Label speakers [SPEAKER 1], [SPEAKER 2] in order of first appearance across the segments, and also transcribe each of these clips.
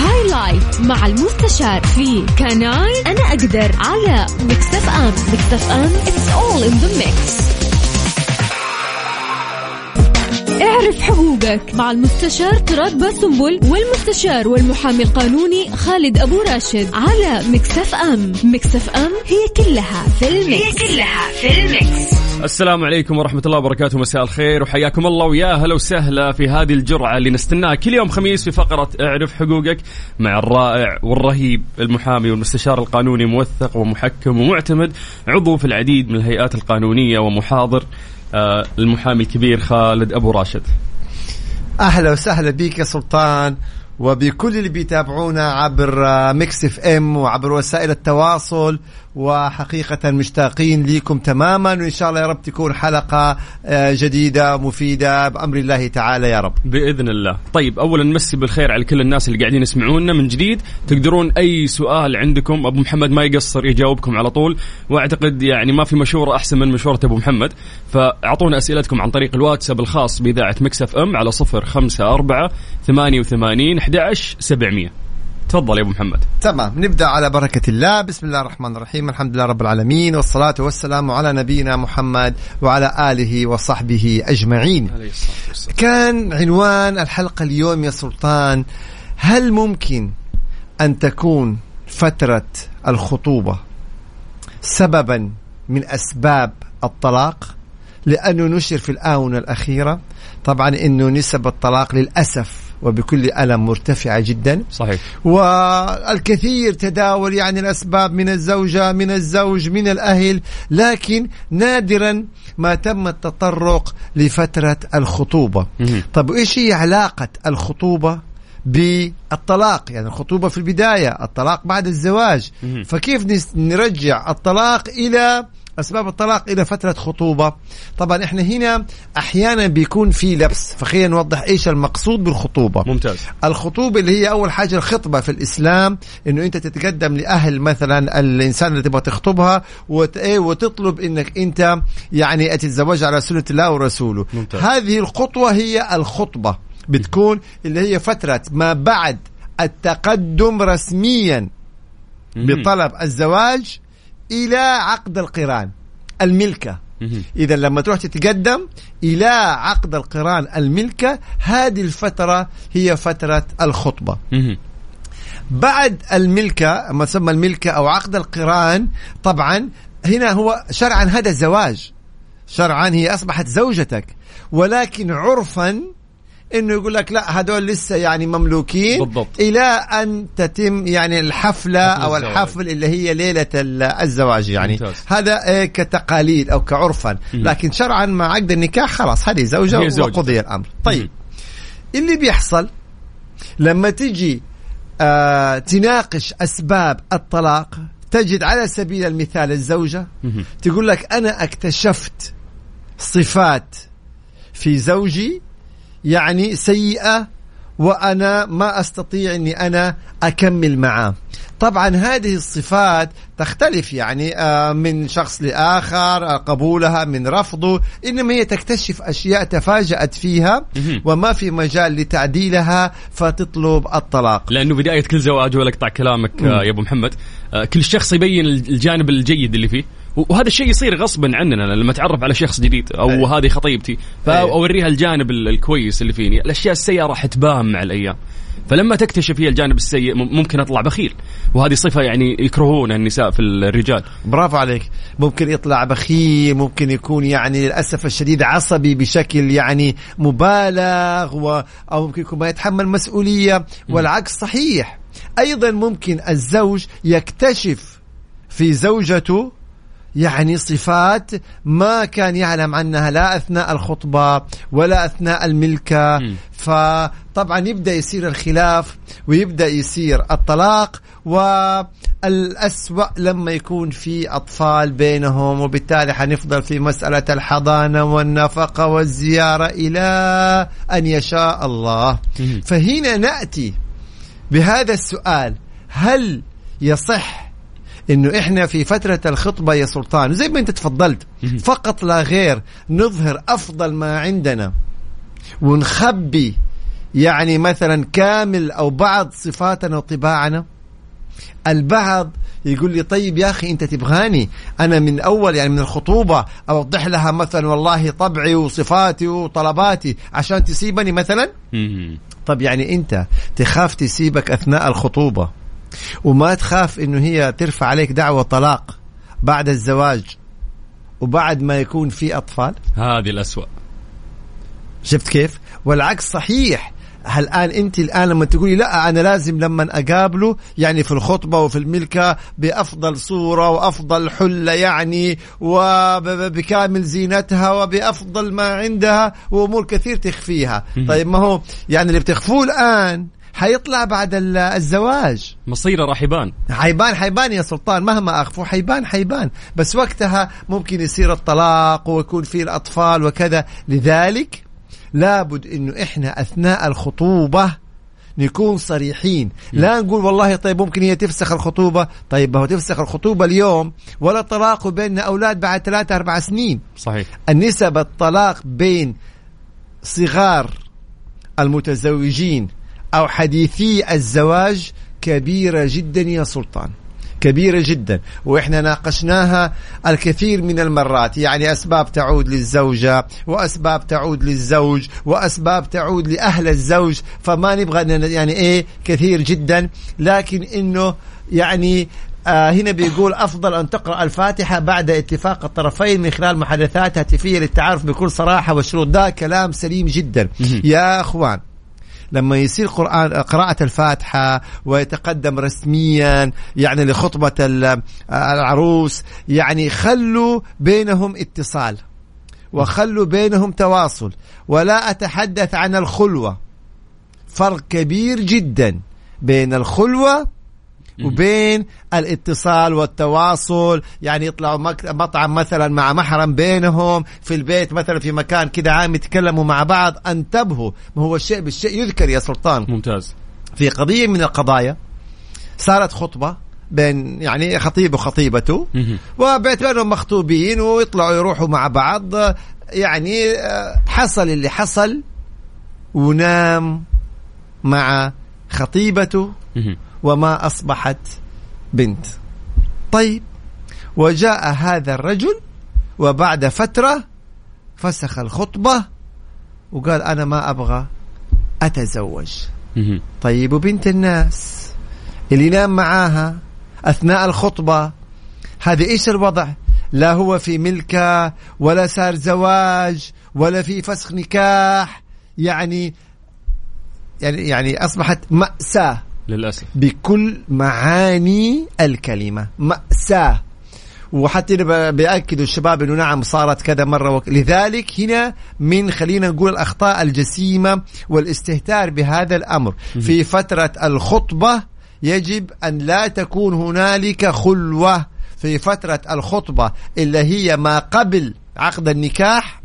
[SPEAKER 1] هايلايت مع المستشار في كناي أنا أقدر على مكتف أم مكتف أم It's all in the mix اعرف حقوقك مع المستشار تراد باسنبل والمستشار والمحامي القانوني خالد أبو راشد على مكسف أم مكسف أم هي كلها في المكس. هي كلها في المكس.
[SPEAKER 2] السلام عليكم ورحمة الله وبركاته. مساء الخير وحياكم الله ويا هلا وسهلا في هذه الجرعة اللي نستناها كل يوم خميس في فقرة اعرف حقوقك مع الرائع والرهيب المحامي والمستشار القانوني موثق ومحكم ومعتمد عضو في العديد من الهيئات القانونية ومحاضر آه، المحامي الكبير خالد أبو راشد.
[SPEAKER 3] أهلا وسهلا بك يا سلطان وبكل اللي بيتابعونا عبر Mix FM وعبر وسائل التواصل. وحقيقة مشتاقين لكم تماما وإن شاء الله يا رب تكون حلقة آه، جديدة مفيدة بأمر الله تعالى يا رب.
[SPEAKER 2] بإذن الله. طيب أولا نمسي بالخير على كل الناس اللي قاعدين يسمعونا من جديد. تقدرون أي سؤال عندكم أبو محمد ما يقصر يجاوبكم على طول. وأعتقد يعني ما في مشورة أحسن من مشورة أبو محمد. فأعطونا أسئلتكم عن طريق الواتساب الخاص بإذاعة مكسف أم على صفر خمسة أربعة ثمانية وثمانين أحد سبعمية. تفضل يا أبو محمد.
[SPEAKER 3] تمام نبدأ على بركة الله. بسم الله الرحمن الرحيم. الحمد لله رب العالمين والصلاة والسلام على نبينا محمد وعلى آله وصحبه أجمعين. كان عنوان الحلقة اليوم يا سلطان هل ممكن أن تكون فترة الخطوبة سببا من أسباب الطلاق؟ لأنه نشر في الآونة الأخيرة. طبعا إنه نسب الطلاق للأسف وبكل ألم مرتفعة جدا.
[SPEAKER 2] صحيح.
[SPEAKER 3] والكثير تداول يعني الأسباب من الزوجة من الزوج من الأهل لكن نادرا ما تم التطرق لفترة الخطوبة. طب إيش هي علاقة الخطوبة بالطلاق؟ يعني الخطوبة في البداية الطلاق بعد الزواج. فكيف نرجع الطلاق إلى أسباب الطلاق إلى فترة خطوبة. طبعا إحنا هنا أحيانا بيكون في لبس فخلينا نوضح إيش المقصود بالخطوبة.
[SPEAKER 2] ممتاز.
[SPEAKER 3] الخطوبة اللي هي أول حاجة الخطبة في الإسلام إنه أنت تتقدم لأهل مثلا الإنسان اللي تبغى تخطبها. إيه، وتطلب إنك أنت يعني تتزوج على سنة الله ورسوله. ممتاز. هذه الخطوة هي الخطبة. بتكون اللي هي فترة ما بعد التقدم رسميا بطلب الزواج إلى عقد القران الملكة. إذا لما تروح تتقدم إلى عقد القران الملكة هذه الفترة هي فترة الخطبة. بعد الملكة ما تسمى الملكة أو عقد القران طبعا هنا هو شرعا هذا الزواج. شرعا هي أصبحت زوجتك ولكن عرفا إنه يقول لك لا هذول لسه يعني مملوكين
[SPEAKER 2] بالضبط.
[SPEAKER 3] إلى أن تتم يعني الحفلة أو الحفل اللي هي ليلة الزواج يعني. ممتاز. هذا كتقاليد أو كعرفا. لكن شرعا مع عقد النكاح خلاص هذه زوجة وقضي الأمر. طيب. اللي بيحصل لما تجي آه تناقش أسباب الطلاق تجد على سبيل المثال الزوجة تقول لك أنا اكتشفت صفات في زوجي يعني سيئة وأنا ما أستطيع أني أنا أكمل معاه طبعا هذه الصفات تختلف يعني آه، من شخص لآخر آه، قبولها من رفضه إنما هي تكتشف أشياء تفاجأت فيها وما في مجال لتعديلها فتطلب الطلاق.
[SPEAKER 2] لأنه بداية كل زواج ولا أقطع كلامك آه، يا أبو محمد. كل شخص يبين الجانب الجيد اللي فيه. وهذا الشيء يصير غصبا عننا لما اتعرف على شخص جديد أو أيه. هذه خطيبتي فأوريها الجانب الكويس اللي فيني. الأشياء السيئة راح تبان مع الأيام. فلما تكتشف هي الجانب السيء ممكن أطلع بخيل. وهذه صفة يعني يكرهونها النساء في الرجال.
[SPEAKER 3] برافو عليك. ممكن يطلع بخيل ممكن يكون يعني للأسف الشديد عصبي بشكل يعني مبالغ و... أو ممكن يكون ما يتحمل مسؤولية. والعكس صحيح. أيضا ممكن الزوج يكتشف في زوجته يعني صفات ما كان يعلم عنها لا أثناء الخطبة ولا أثناء الملكة. فطبعا يبدأ يصير الخلاف ويبدأ يصير الطلاق والأسوأ لما يكون في أطفال بينهم وبالتالي حنفضل في مسألة الحضانة والنفقة والزيارة إلى أن يشاء الله. فهنا نأتي بهذا السؤال هل يصح إنه إحنا في فترة الخطبة يا سلطان زي ما أنت تفضلت فقط لا غير نظهر أفضل ما عندنا. ونخبي يعني مثلا كامل أو بعض صفاتنا وطباعنا. البعض يقول لي طيب يا أخي أنت تبغاني أنا من أول يعني من الخطوبة أوضح لها مثلا والله طبعي وصفاتي وطلباتي عشان تسيبني مثلا. طب يعني أنت تخاف تسيبك أثناء الخطوبة. وما تخاف إنه هي ترفع عليك دعوة طلاق بعد الزواج وبعد ما يكون في أطفال؟
[SPEAKER 2] هذه الأسوأ.
[SPEAKER 3] شفت كيف؟ والعكس صحيح. هل الآن أنت الآن لما تقولي لا أنا لازم لما أقابله يعني في الخطبة وفي الملكة بأفضل صورة وأفضل حلة يعني وبكامل زينتها وبأفضل ما عندها وأمور كثير تخفيها. طيب ما هو يعني اللي بتخفوه الآن حيطلع بعد ال- الزواج.
[SPEAKER 2] مصيره راح يبان
[SPEAKER 3] حيبان حيبان يا سلطان مهما اخفوا حيبان حيبان. بس وقتها ممكن يصير الطلاق ويكون فيه الأطفال وكذا. لذلك لابد إنه إحنا أثناء الخطوبة نكون صريحين. لا نقول والله طيب ممكن هي تفسخ الخطوبة. طيب ما هو تفسخ الخطوبة اليوم ولا طلاق بيننا أولاد بعد ثلاثة أربع سنين.
[SPEAKER 2] صحيح.
[SPEAKER 3] النسب الطلاق بين صغار المتزوجين أو حديثي الزواج كبيره جدا يا سلطان. كبيرة جدا. وإحنا ناقشناها الكثير من المرات. يعني أسباب تعود للزوجة وأسباب تعود للزوج وأسباب تعود لأهل الزوج. فما نبغى يعني إيه كثير جدا. لكن إنه يعني آه هنا بيقول أفضل أن تقرأ الفاتحة بعد اتفاق الطرفين من خلال محادثات هاتفية للتعارف بكل صراحة وشروط. ده كلام سليم جدا. يا أخوان لما يصير قرآن قراءة الفاتحة ويتقدم رسميا يعني لخطبة ال- العروس يعني خلوا بينهم اتصال وخلوا بينهم تواصل ولا أتحدث عن الخلوة. فرق كبير جدا بين الخلوة وبين الاتصال والتواصل يعني يطلعوا مطعم مثلا مع محرم بينهم في البيت مثلا في مكان كده عام يتكلموا مع بعض انتبهوا. ما هو الشيء بالشيء يذكر يا سلطان.
[SPEAKER 2] ممتاز.
[SPEAKER 3] في قضية من القضايا صارت خطبة بين يعني خطيب وخطيبته. وباعتبارهم مخطوبين ويطلعوا يروحوا مع بعض. يعني آه، حصل اللي حصل ونام مع خطيبته. وما أصبحت بنت. طيب وجاء هذا الرجل وبعد فترة فسخ الخطبة وقال أنا ما أبغى أتزوج. طيب وبنت الناس اللي نام معاها أثناء الخطبة هذا إيش الوضع؟ لا هو في ملكة ولا صار زواج ولا في فسخ نكاح يعني يعني يعني أصبحت مأساة.
[SPEAKER 2] للأسف.
[SPEAKER 3] بكل معاني الكلمة. مأساة. وحتى هنا ب- بيأكدوا الشباب إنه نعم صارت كذا مرة. وك... لذلك هنا من خلينا نقول الأخطاء الجسيمة والاستهتار بهذا الأمر. في فترة الخطبة يجب أن لا تكون هنالك خلوة. في فترة الخطبة اللي هي ما قبل عقد النكاح.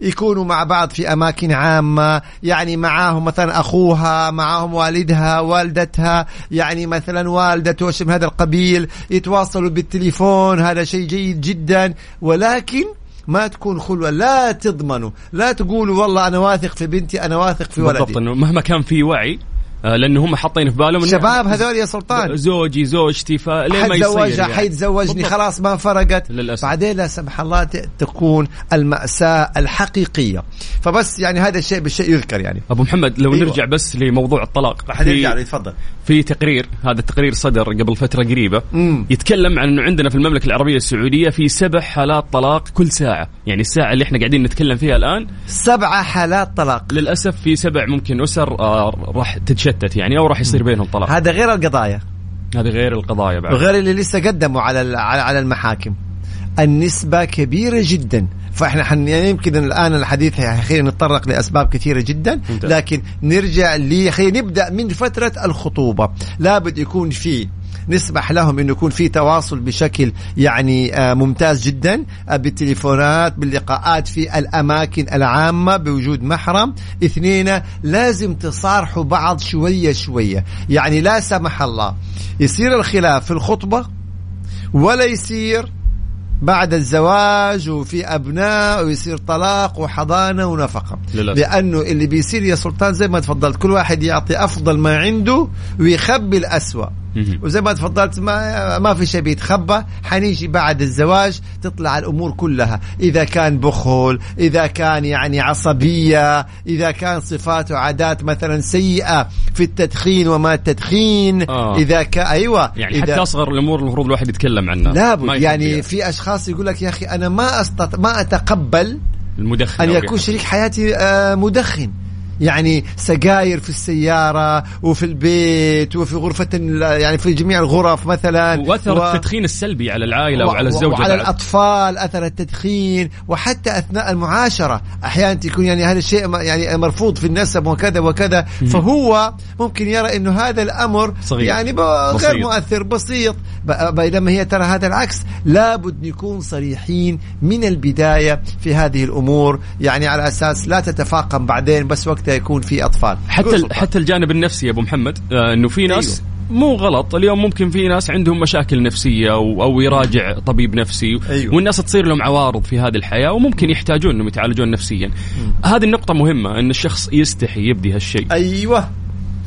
[SPEAKER 3] يكونوا مع بعض في أماكن عامة يعني معاهم مثلا أخوها معاهم والدها والدتها يعني مثلا والدته وشيء من هذا القبيل يتواصلوا بالتليفون هذا شيء جيد جدا ولكن ما تكون خلوة لا تضمنوا لا تقولوا والله أنا واثق في بنتي أنا واثق في
[SPEAKER 2] بالضبط
[SPEAKER 3] ولدي
[SPEAKER 2] إنه مهما كان في وعي آه، لأنه هم حاطين في بالهم
[SPEAKER 3] شباب هذول يا سلطان
[SPEAKER 2] زوجي زوجتي فليه ما يصير
[SPEAKER 3] حيتزوجها
[SPEAKER 2] يعني.
[SPEAKER 3] حيتزوجني. خلاص ما فرقت
[SPEAKER 2] للأسف.
[SPEAKER 3] بعدين لا سمح الله ت- تكون المأساة الحقيقية فبس يعني هذا الشيء بالشيء يذكر يعني
[SPEAKER 2] أبو محمد لو
[SPEAKER 3] أيوة.
[SPEAKER 2] نرجع بس لموضوع الطلاق
[SPEAKER 3] حنرجع له
[SPEAKER 2] في, تقرير هذا التقرير صدر قبل فترة قريبة
[SPEAKER 3] مم.
[SPEAKER 2] يتكلم عن إنه عندنا في المملكة العربية السعودية في سبع حالات طلاق كل ساعة. يعني الساعة اللي إحنا قاعدين نتكلم فيها الآن
[SPEAKER 3] سبعة حالات طلاق.
[SPEAKER 2] للأسف في سبع ممكن أسر آه، راح تتشتت يعني أو راح يصير بينهم طلاق.
[SPEAKER 3] هذا غير القضايا.
[SPEAKER 2] هذه غير القضايا بعد.
[SPEAKER 3] وغير اللي لسه قدموا على على المحاكم. النسبة كبيرة جدا. فإحنا حن يعني يمكن الآن الحديث خلينا نتطرق لأسباب كثيرة جدا. لكن نرجع لي خلينا نبدأ من فترة الخطوبة. لابد يكون في نسمح لهم انه يكون في تواصل بشكل يعني آه، ممتاز جدا آه، بالتليفونات باللقاءات في الأماكن العامة بوجود محرم. اثنين لازم تصارحوا بعض شوية شوية. يعني لا سمح الله يصير الخلاف في الخطبة ولا يصير بعد الزواج وفي أبناء ويصير طلاق وحضانة ونفقة
[SPEAKER 2] للأسف.
[SPEAKER 3] لأنه اللي بيصير يا سلطان زي ما تفضلت كل واحد يعطي أفضل ما عنده ويخبي الأسوأ
[SPEAKER 2] مهم.
[SPEAKER 3] وزي ما تفضلت ما ما في شيء بيتخبى. حنيجي بعد الزواج تطلع الأمور كلها. إذا كان بخل إذا كان يعني عصبية إذا كان صفات وعادات مثلا سيئة في التدخين وما التدخين.
[SPEAKER 2] آه.
[SPEAKER 3] إذا كان أيوه.
[SPEAKER 2] يعني
[SPEAKER 3] إذا
[SPEAKER 2] حتى أصغر الأمور المفروض الواحد يتكلم عنها.
[SPEAKER 3] لابد
[SPEAKER 2] يخبيها.
[SPEAKER 3] يعني في أشخاص يقول لك يا أخي أنا ما استط... ما أتقبل
[SPEAKER 2] المدخن أن
[SPEAKER 3] يكون. شريك حياتي آه، مدخن. يعني سجاير في السيارة وفي البيت وفي غرفة ال- يعني في جميع الغرف مثلا
[SPEAKER 2] وأثر
[SPEAKER 3] و-
[SPEAKER 2] التدخين السلبي على العائلة وعلى
[SPEAKER 3] و-
[SPEAKER 2] الزوجة
[SPEAKER 3] وعلى
[SPEAKER 2] بعد.
[SPEAKER 3] الأطفال أثر التدخين وحتى أثناء المعاشرة أحيانا تكون يعني هذا الشيء م- يعني مرفوض في النسب وكذا وكذا فهو ممكن يرى إنه هذا الأمر
[SPEAKER 2] صغير.
[SPEAKER 3] يعني غير
[SPEAKER 2] بسيط.
[SPEAKER 3] مؤثر بسيط بينما هي ترى هذا العكس لابد نكون صريحين من البداية في هذه الأمور يعني على أساس لا تتفاقم بعدين بس وقتها يكون في أطفال.
[SPEAKER 2] حتى. حتى الجانب النفسي يا أبو محمد آه إنه في ناس مو غلط. اليوم ممكن في ناس عندهم مشاكل نفسية أو, أو يراجع طبيب نفسي
[SPEAKER 3] أيوة.
[SPEAKER 2] والناس تصير لهم عوارض في هذه الحياة وممكن يحتاجون إنهم يتعالجون نفسيا. هذه النقطة مهمة إن الشخص يستحي يبدي هالشيء.
[SPEAKER 3] أيوه.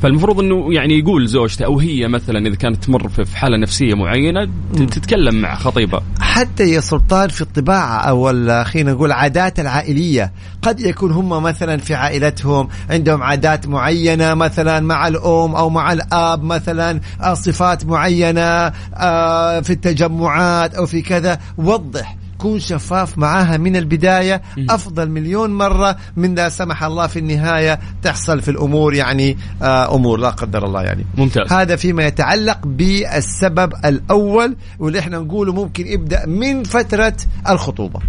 [SPEAKER 2] فالمفروض إنه يعني يقول زوجته أو هي مثلا إذا كانت تمر في حالة نفسية معينة تتكلم مع خطيبها
[SPEAKER 3] حتى يا سلطان في الطباعة أو ال- خلينا نقول عادات العائلية قد يكون هم مثلا في عائلتهم عندهم عادات معينة مثلا مع الأم أو مع الأب مثلا آه، صفات معينة آه، في التجمعات أو في كذا وضح كون شفاف معاها من البداية أفضل مليون مرة من لا سمح الله في النهاية تحصل في الأمور يعني آه، أمور لا قدر الله يعني.
[SPEAKER 2] ممتاز.
[SPEAKER 3] هذا فيما يتعلق بالسبب الأول واللي إحنا نقوله ممكن يبدأ من فترة الخطوبة.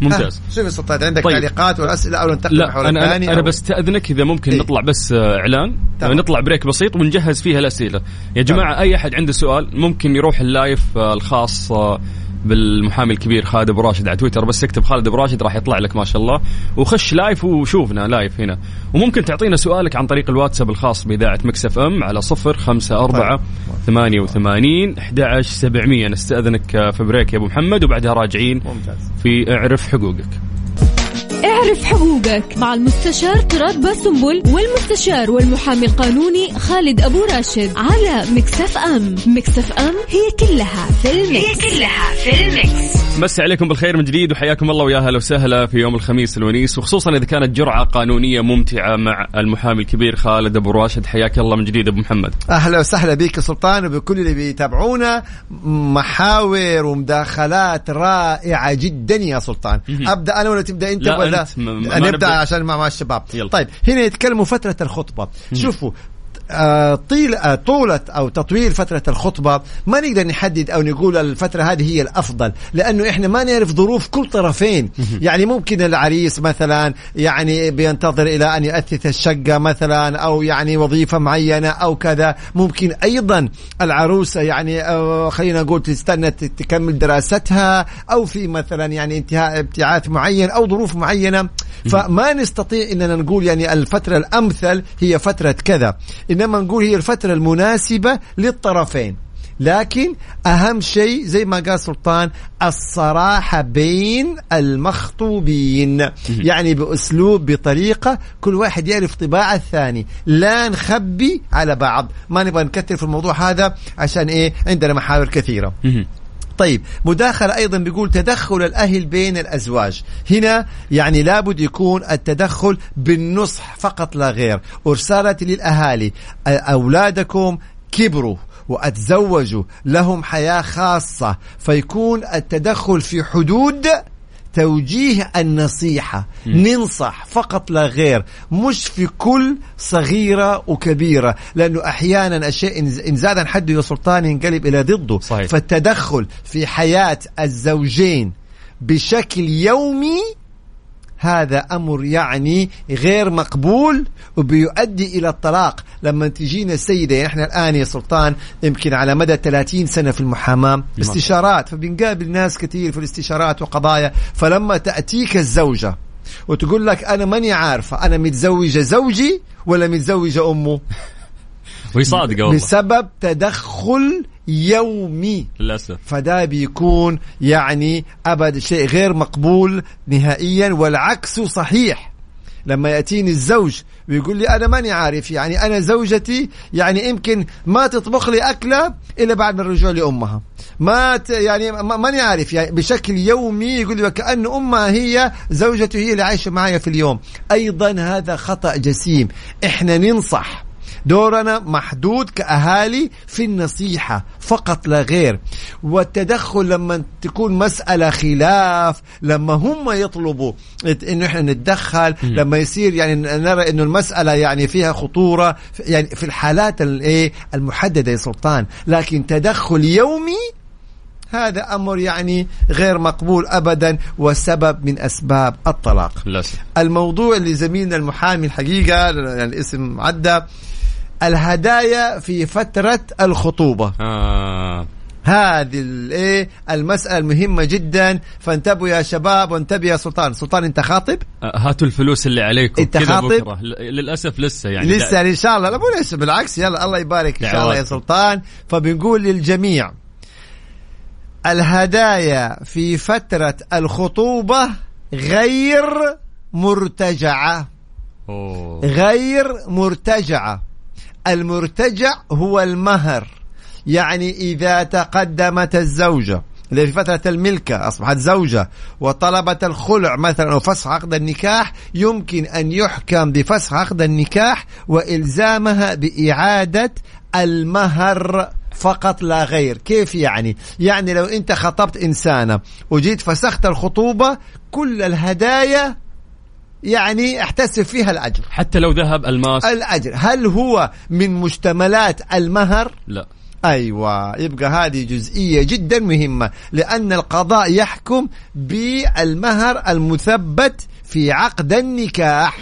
[SPEAKER 2] ممتاز.
[SPEAKER 3] شوف سلطان عندك
[SPEAKER 2] طيب.
[SPEAKER 3] تعليقات والأسئلة أو ننتقل
[SPEAKER 2] لا
[SPEAKER 3] للمحور
[SPEAKER 2] أنا أنا,
[SPEAKER 3] أنا
[SPEAKER 2] بستأذنك إذا ممكن
[SPEAKER 3] إيه.
[SPEAKER 2] نطلع بس آه، إعلان.
[SPEAKER 3] تمام.
[SPEAKER 2] نطلع break بسيط ونجهز فيها الأسئلة. يا جماعة أي أحد عنده سؤال ممكن يروح ال live آه، الخاص بالمحامي الكبير خالد أبو راشد على تويتر. بس اكتب خالد أبو راشد راح يطلع لك ما شاء الله. وخش live وشوفنا live هنا. وممكن تعطينا سؤالك عن طريق الواتساب الخاص بإذاعة Mix FM على صفر خمسة أربعة ثمانية وثمانين أحد عشر سبعمية. نستأذنك آه، في break يا أبو محمد وبعدها راجعين
[SPEAKER 3] ممتاز.
[SPEAKER 2] في أعرف حقوقك.
[SPEAKER 1] اعرف حقوقك مع المستشار تراد باسنبل والمستشار والمحامي القانوني خالد أبو راشد على Mix FM Mix FM هي كلها في ال mix هي كلها في ال mix
[SPEAKER 2] مسي عليكم بالخير من جديد وحياكم الله ويا هلا وسهلا في يوم الخميس الونيس وخصوصا إذا كانت جرعة قانونية ممتعة مع المحامي الكبير خالد أبو راشد. حياك الله من جديد أبو محمد.
[SPEAKER 3] أهلا وسهلا بك يا سلطان وبكل اللي بيتابعونا محاور ومداخلات رائعة جدا يا سلطان. أبدأ أنا ولا تبدأ أنت؟
[SPEAKER 2] لا،
[SPEAKER 3] ولا
[SPEAKER 2] ما
[SPEAKER 3] نبدأ
[SPEAKER 2] نبدأ.
[SPEAKER 3] عشان مع, مع الشباب
[SPEAKER 2] يلا.
[SPEAKER 3] طيب هنا يتكلموا فترة الخطبة شوفوا طيل آه، طولة أو تطويل فترة الخطبة ما نقدر نحدد أو نقول الفترة هذه هي الأفضل لأنه إحنا ما نعرف ظروف كل طرفين. يعني ممكن العريس مثلا يعني بينتظر إلى أن يأثث الشقة مثلا أو يعني وظيفة معينة أو كذا. ممكن أيضا العروسة يعني آه، خلينا نقول تستنى تكمل دراستها أو في مثلا يعني انتهاء ابتعاث معين أو ظروف معينة. فما نستطيع إننا نقول يعني الفترة الأمثل هي فترة كذا. إنما نقول هي الفترة المناسبة للطرفين. لكن أهم شيء زي ما قال سلطان الصراحة بين المخطوبين. يعني بأسلوب بطريقة كل واحد يعرف طباع الثاني. لا نخبي على بعض. ما نبغى نكثر في الموضوع هذا عشان إيه؟ عندنا محاور
[SPEAKER 2] كثيرة.
[SPEAKER 3] طيب مداخلة أيضا بيقول تدخل الأهل بين الأزواج. هنا يعني لابد يكون التدخل بالنصح فقط لا غير. ورسالتي للأهالي أولادكم كبروا وأتزوجوا لهم حياة خاصة. فيكون التدخل في حدود توجيه النصيحة. ننصح فقط لا غير. مش في كل صغيرة وكبيرة لأنه أحيانا الشيء إن إن زاد عن حده يا سلطان ينقلب إلى ضده.
[SPEAKER 2] صحيح.
[SPEAKER 3] فالتدخل في حياة الزوجين بشكل يومي هذا أمر يعني غير مقبول وبيؤدي إلى الطلاق. لما تجينا السيدة يعني إحنا الآن يا سلطان يمكن على مدى 30 سنة في المحاماة استشارات فبنقابل ناس كثير في الاستشارات وقضايا. فلما تأتيك الزوجة وتقول لك أنا ماني عارفة أنا متزوجة زوجي ولا متزوجة أمه؟
[SPEAKER 2] وهي صادقة والله.
[SPEAKER 3] بسبب تدخل يومي.
[SPEAKER 2] للأسف.
[SPEAKER 3] فده بيكون يعني أبد شيء غير مقبول نهائيا والعكس صحيح. لما يأتيني الزوج ويقول لي أنا ماني عارف يعني أنا زوجتي يعني يمكن ما تطبخ لي أكلة إلا بعد الرجوع لأمها. ما ت يعني ما- ماني عارف يعني بشكل يومي يقول لي وكأن أمها هي زوجته هي اللي عايشة معايا في اليوم. أيضا هذا خطأ جسيم. إحنا ننصح دورنا محدود كأهالي في النصيحة فقط لا غير. والتدخل لما تكون مسألة خلاف لما هم يطلبوا انه إحنا نتدخل لما يصير يعني نرى إنه المسألة يعني فيها خطورة يعني في الحالات الايه المحددة يا سلطان. لكن تدخل يومي هذا أمر يعني غير مقبول ابدا وسبب من أسباب الطلاق.
[SPEAKER 2] للاسف
[SPEAKER 3] الموضوع اللي زميلنا المحامي الحقيقة يعني الاسم عدى الهدايا في فترة الخطوبة.
[SPEAKER 2] آه.
[SPEAKER 3] هذه الايه المسألة المهمه جدا. فانتبهوا يا شباب وانتبه يا سلطان. سلطان أنت خاطب؟
[SPEAKER 2] آه، هاتوا الفلوس اللي عليكم. كذا
[SPEAKER 3] خاطب؟
[SPEAKER 2] بكرة. للأسف لسه يعني.
[SPEAKER 3] لسه إن شاء الله. لا مو لسه بالعكس. يلا الله يبارك إن شاء الله يا. سلطان. فبنقول للجميع الهدايا في فترة الخطوبة غير مرتجعة.
[SPEAKER 2] أوه.
[SPEAKER 3] غير مرتجعة. المرتجع هو المهر. يعني إذا تقدمت الزوجة اللي في فترة الملكة أصبحت زوجة وطلبت الخلع مثلا أو فسخ عقد النكاح يمكن أن يحكم بفسخ عقد النكاح وإلزامها بإعادة المهر فقط لا غير. كيف يعني؟ يعني لو أنت خطبت إنسانة وجيت فسخت الخطوبة كل الهدايا يعني احتسب فيها الأجر.
[SPEAKER 2] حتى لو ذهب الماس.
[SPEAKER 3] الأجر. هل هو من مشتملات المهر؟
[SPEAKER 2] لا.
[SPEAKER 3] أيوة. يبقى هذه جزئية جدا مهمة لأن القضاء يحكم بالمهر المثبت في عقد النكاح.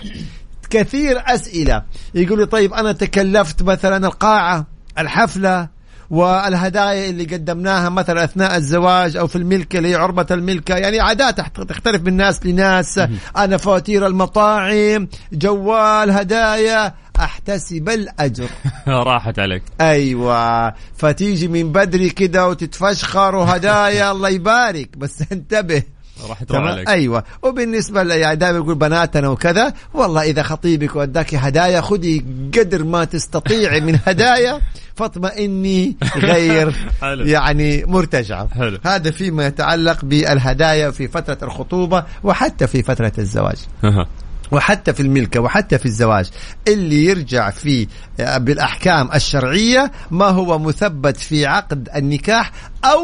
[SPEAKER 3] كثير أسئلة. يقول لي طيب أنا تكلفت مثلا القاعة الحفلة والهدايا اللي قدمناها مثلا أثناء الزواج أو في الملكه اللي هي عربة الملكه يعني عادات تختلف من ناس لناس. أنا فواتير المطاعم جوال هدايا أحتسب الأجر.
[SPEAKER 2] راحت عليك.
[SPEAKER 3] أيوه. فتيجي من بدري كده وتتفشخر وهدايا الله يبارك. بس انتبه.
[SPEAKER 2] راح
[SPEAKER 3] تمام؟
[SPEAKER 2] عليك.
[SPEAKER 3] أيوه. وبالنسبة يعني دائما يقول بناتنا وكذا والله إذا خطيبك وداك هدايا خذي قدر ما تستطيعي من هدايا فاطمئني غير. يعني مرتجعه
[SPEAKER 2] حلو.
[SPEAKER 3] هذا فيما يتعلق بالهدايا في فترة الخطوبة وحتى في فترة الزواج. وحتى في الملكة وحتى في الزواج. اللي يرجع في بالأحكام الشرعية ما هو مثبت في عقد النكاح أو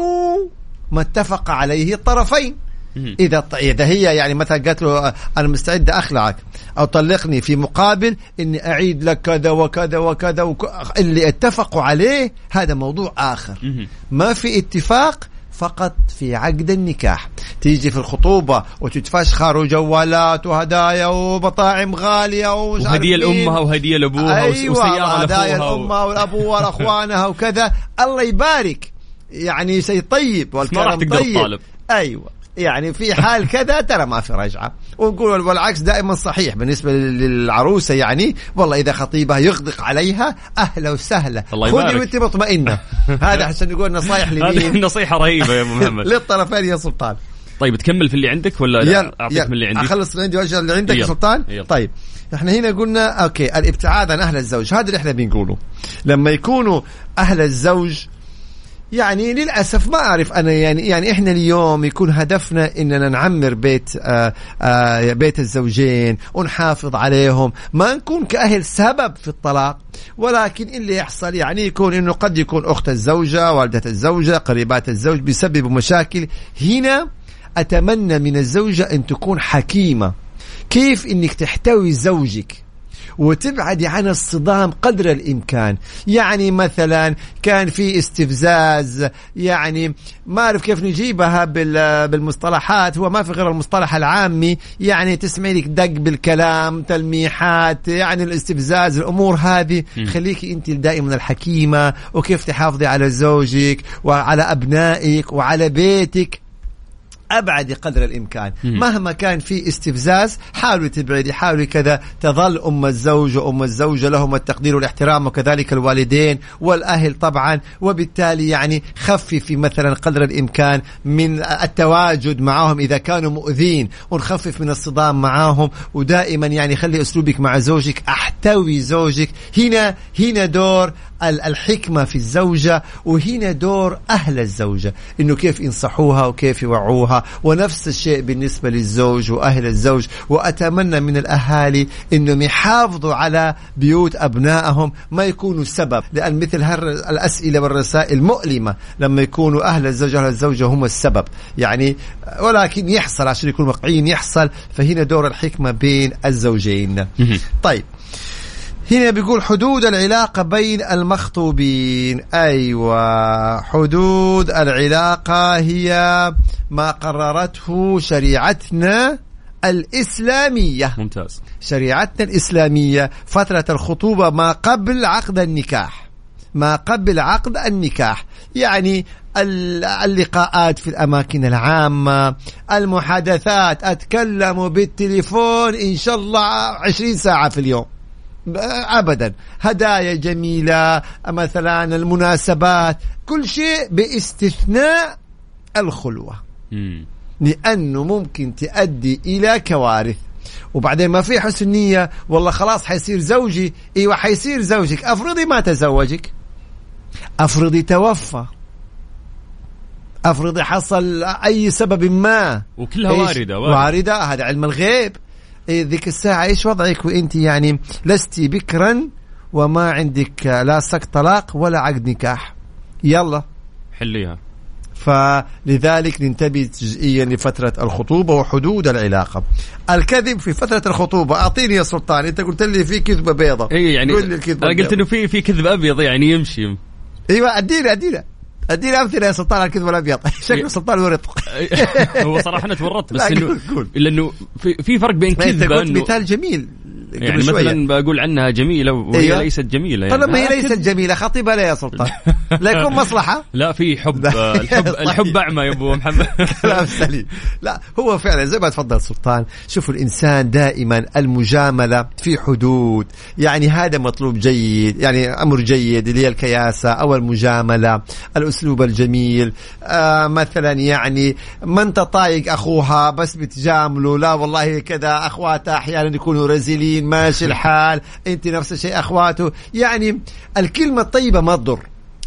[SPEAKER 3] ما اتفق عليه الطرفين. إذا إذا هي يعني مثلا قالت له أنا مستعدة أخلعك أو طلقني في مقابل إني أعيد لك كذا وكذا وكذا وك... اللي اتفقوا عليه هذا موضوع آخر.
[SPEAKER 2] مهم.
[SPEAKER 3] ما في اتفاق فقط في عقد النكاح. تيجي في الخطوبة وتتفشخر وجوالات وهدايا ومطاعم غالية ومش مين.
[SPEAKER 2] لأمها وهدية لأبوها
[SPEAKER 3] أيوة
[SPEAKER 2] وسيارة
[SPEAKER 3] هدايا
[SPEAKER 2] لأخوها
[SPEAKER 3] الأمة والأبو والأخوانها وكذا. الله يبارك. يعني شيء طيب والكلام طيب. أيوة. يعني في حال كذا ترى ما في رجعة. ونقول والعكس دائما صحيح بالنسبة للعروسة يعني والله إذا خطيبها يغدق عليها أهلا وسهلا. خذي. وانت مطمئنة. هذا عشان نقول نصايح
[SPEAKER 2] هذه
[SPEAKER 3] لمين
[SPEAKER 2] نصيحة رهيبة يا أبو محمد.
[SPEAKER 3] للطرفين يا سلطان.
[SPEAKER 2] طيب تكمل في اللي عندك ولا لا؟
[SPEAKER 3] يلا
[SPEAKER 2] أعطيك من اللي عندي
[SPEAKER 3] أخلص اللي عندي وأجي اللي عندك يا
[SPEAKER 2] يلا.
[SPEAKER 3] سلطان؟
[SPEAKER 2] يلا.
[SPEAKER 3] طيب. إحنا هنا قلنا أوكي الابتعاد عن أهل الزوج. هذا اللي إحنا بنقوله. لما يكونوا أهل الزوج يعني للأسف ما أعرف أنا يعني يعني إحنا اليوم يكون هدفنا إننا نعمر بيت آآ آآ بيت الزوجين ونحافظ عليهم. ما نكون كأهل سبب في الطلاق ولكن اللي يحصل يعني يكون إنه قد يكون أخت الزوجة والدة الزوجة قريبات الزوج بيسببوا مشاكل. هنا أتمنى من الزوجة أن تكون حكيمة. كيف إنك تحتوي زوجك؟ وتبعدي عن الصدام قدر الإمكان. يعني مثلا كان في استفزاز يعني ما أعرف كيف نجيبها بال- بالمصطلحات هو ما في غير المصطلح العامي. يعني تسمعي لك دق بالكلام تلميحات يعني الاستفزاز الأمور هذه. خليكي أنت دائما الحكيمة وكيف تحافظي على زوجك وعلى أبنائك وعلى بيتك. ابعدي قدر الإمكان. مهما كان في استفزاز حاولي تبعدي حاولي كذا. تظل أم الزوج وأم الزوجة لهم التقدير والاحترام وكذلك الوالدين والأهل طبعا. وبالتالي يعني خففي مثلا قدر الإمكان من التواجد معهم إذا كانوا مؤذين. ونخفف من الصدام معاهم ودائما يعني خلي أسلوبك مع زوجك أحتوي زوجك. هنا هنا دور الحكمة في الزوجة وهنا دور أهل الزوجة إنه كيف ينصحوها وكيف يوعوها. ونفس الشيء بالنسبة للزوج وأهل الزوج. وأتمنى من الأهالي إنهم يحافظوا على بيوت أبنائهم ما يكونوا سبب. لأن مثل الأسئلة والرسائل مؤلمة. لما يكونوا أهل الزوج وأهل الزوجة هم السبب. يعني ولكن يحصل عشان يكون واقعيين يحصل. فهنا دور الحكمة بين الزوجين. طيب. هنا بيقول حدود العلاقة بين المخطوبين. أيوة حدود العلاقة هي ما قررته شريعتنا الإسلامية.
[SPEAKER 2] ممتاز.
[SPEAKER 3] شريعتنا الإسلامية فترة الخطوبة ما قبل عقد النكاح. ما قبل عقد النكاح. يعني اللقاءات في الأماكن العامة المحادثات أتكلم بالتليفون إن شاء الله عشرين ساعة في اليوم. ابدا. هدايا جميلة مثلا المناسبات كل شيء باستثناء الخلوة. لأنه ممكن تؤدي إلى كوارث. وبعدين ما في حسن نية والله خلاص حيصير زوجي. إيوه حيصير زوجك. أفرضي ما تزوجك. أفرضي توفى. أفرضي حصل أي سبب ما.
[SPEAKER 2] وكلها واردة.
[SPEAKER 3] واردة. هذا علم الغيب. ذيك الساعة إيش وضعك وأنت يعني لست بكرا وما عندك لا سك طلاق ولا عقد نكاح. يلا.
[SPEAKER 2] حليها.
[SPEAKER 3] فلذلك ننتبه جزئيا لفترة الخطوبة وحدود العلاقة. الكذب في فترة الخطوبة. أعطيني يا سلطان. أنت قلت لي في كذبة بيضة.
[SPEAKER 2] اي يعني قل لي الكذبة أنا قلت إنه في في كذب أبيض يعني يمشي.
[SPEAKER 3] أيوه ادينا ادينا أديني أمثلة يا سلطان الكذب الأبيض. شكله سلطان ورط
[SPEAKER 2] هو صراحة أنا تورطت بس إنه لأنه في, في فرق بين كذبة
[SPEAKER 3] إنه مثال جميل.
[SPEAKER 2] يعني مثلا بقول عنها جميلة وهي أيوة. ليست جميلة
[SPEAKER 3] يعني. طيب ما هي ليست جميلة خطيبها لا يا سلطان. لا يكون مصلحة؟
[SPEAKER 2] لا في حب الحب الحب أعمى يا أبو محمد.
[SPEAKER 3] كلام سليم لا هو فعلا زي ما تفضل سلطان. شوفوا الإنسان دائما المجاملة في حدود. يعني هذا مطلوب جيد يعني أمر جيد اللي هي الكياسة أو المجاملة الأسلوب الجميل. آه مثلا يعني ما أنت طايق أخوها بس بتجامله لا والله كذا أخواتها أحيانا يكونوا رزيلين. كويسين ماشي الحال انت نفس الشيء أخواته. يعني الكلمة الطيبة ما تضر.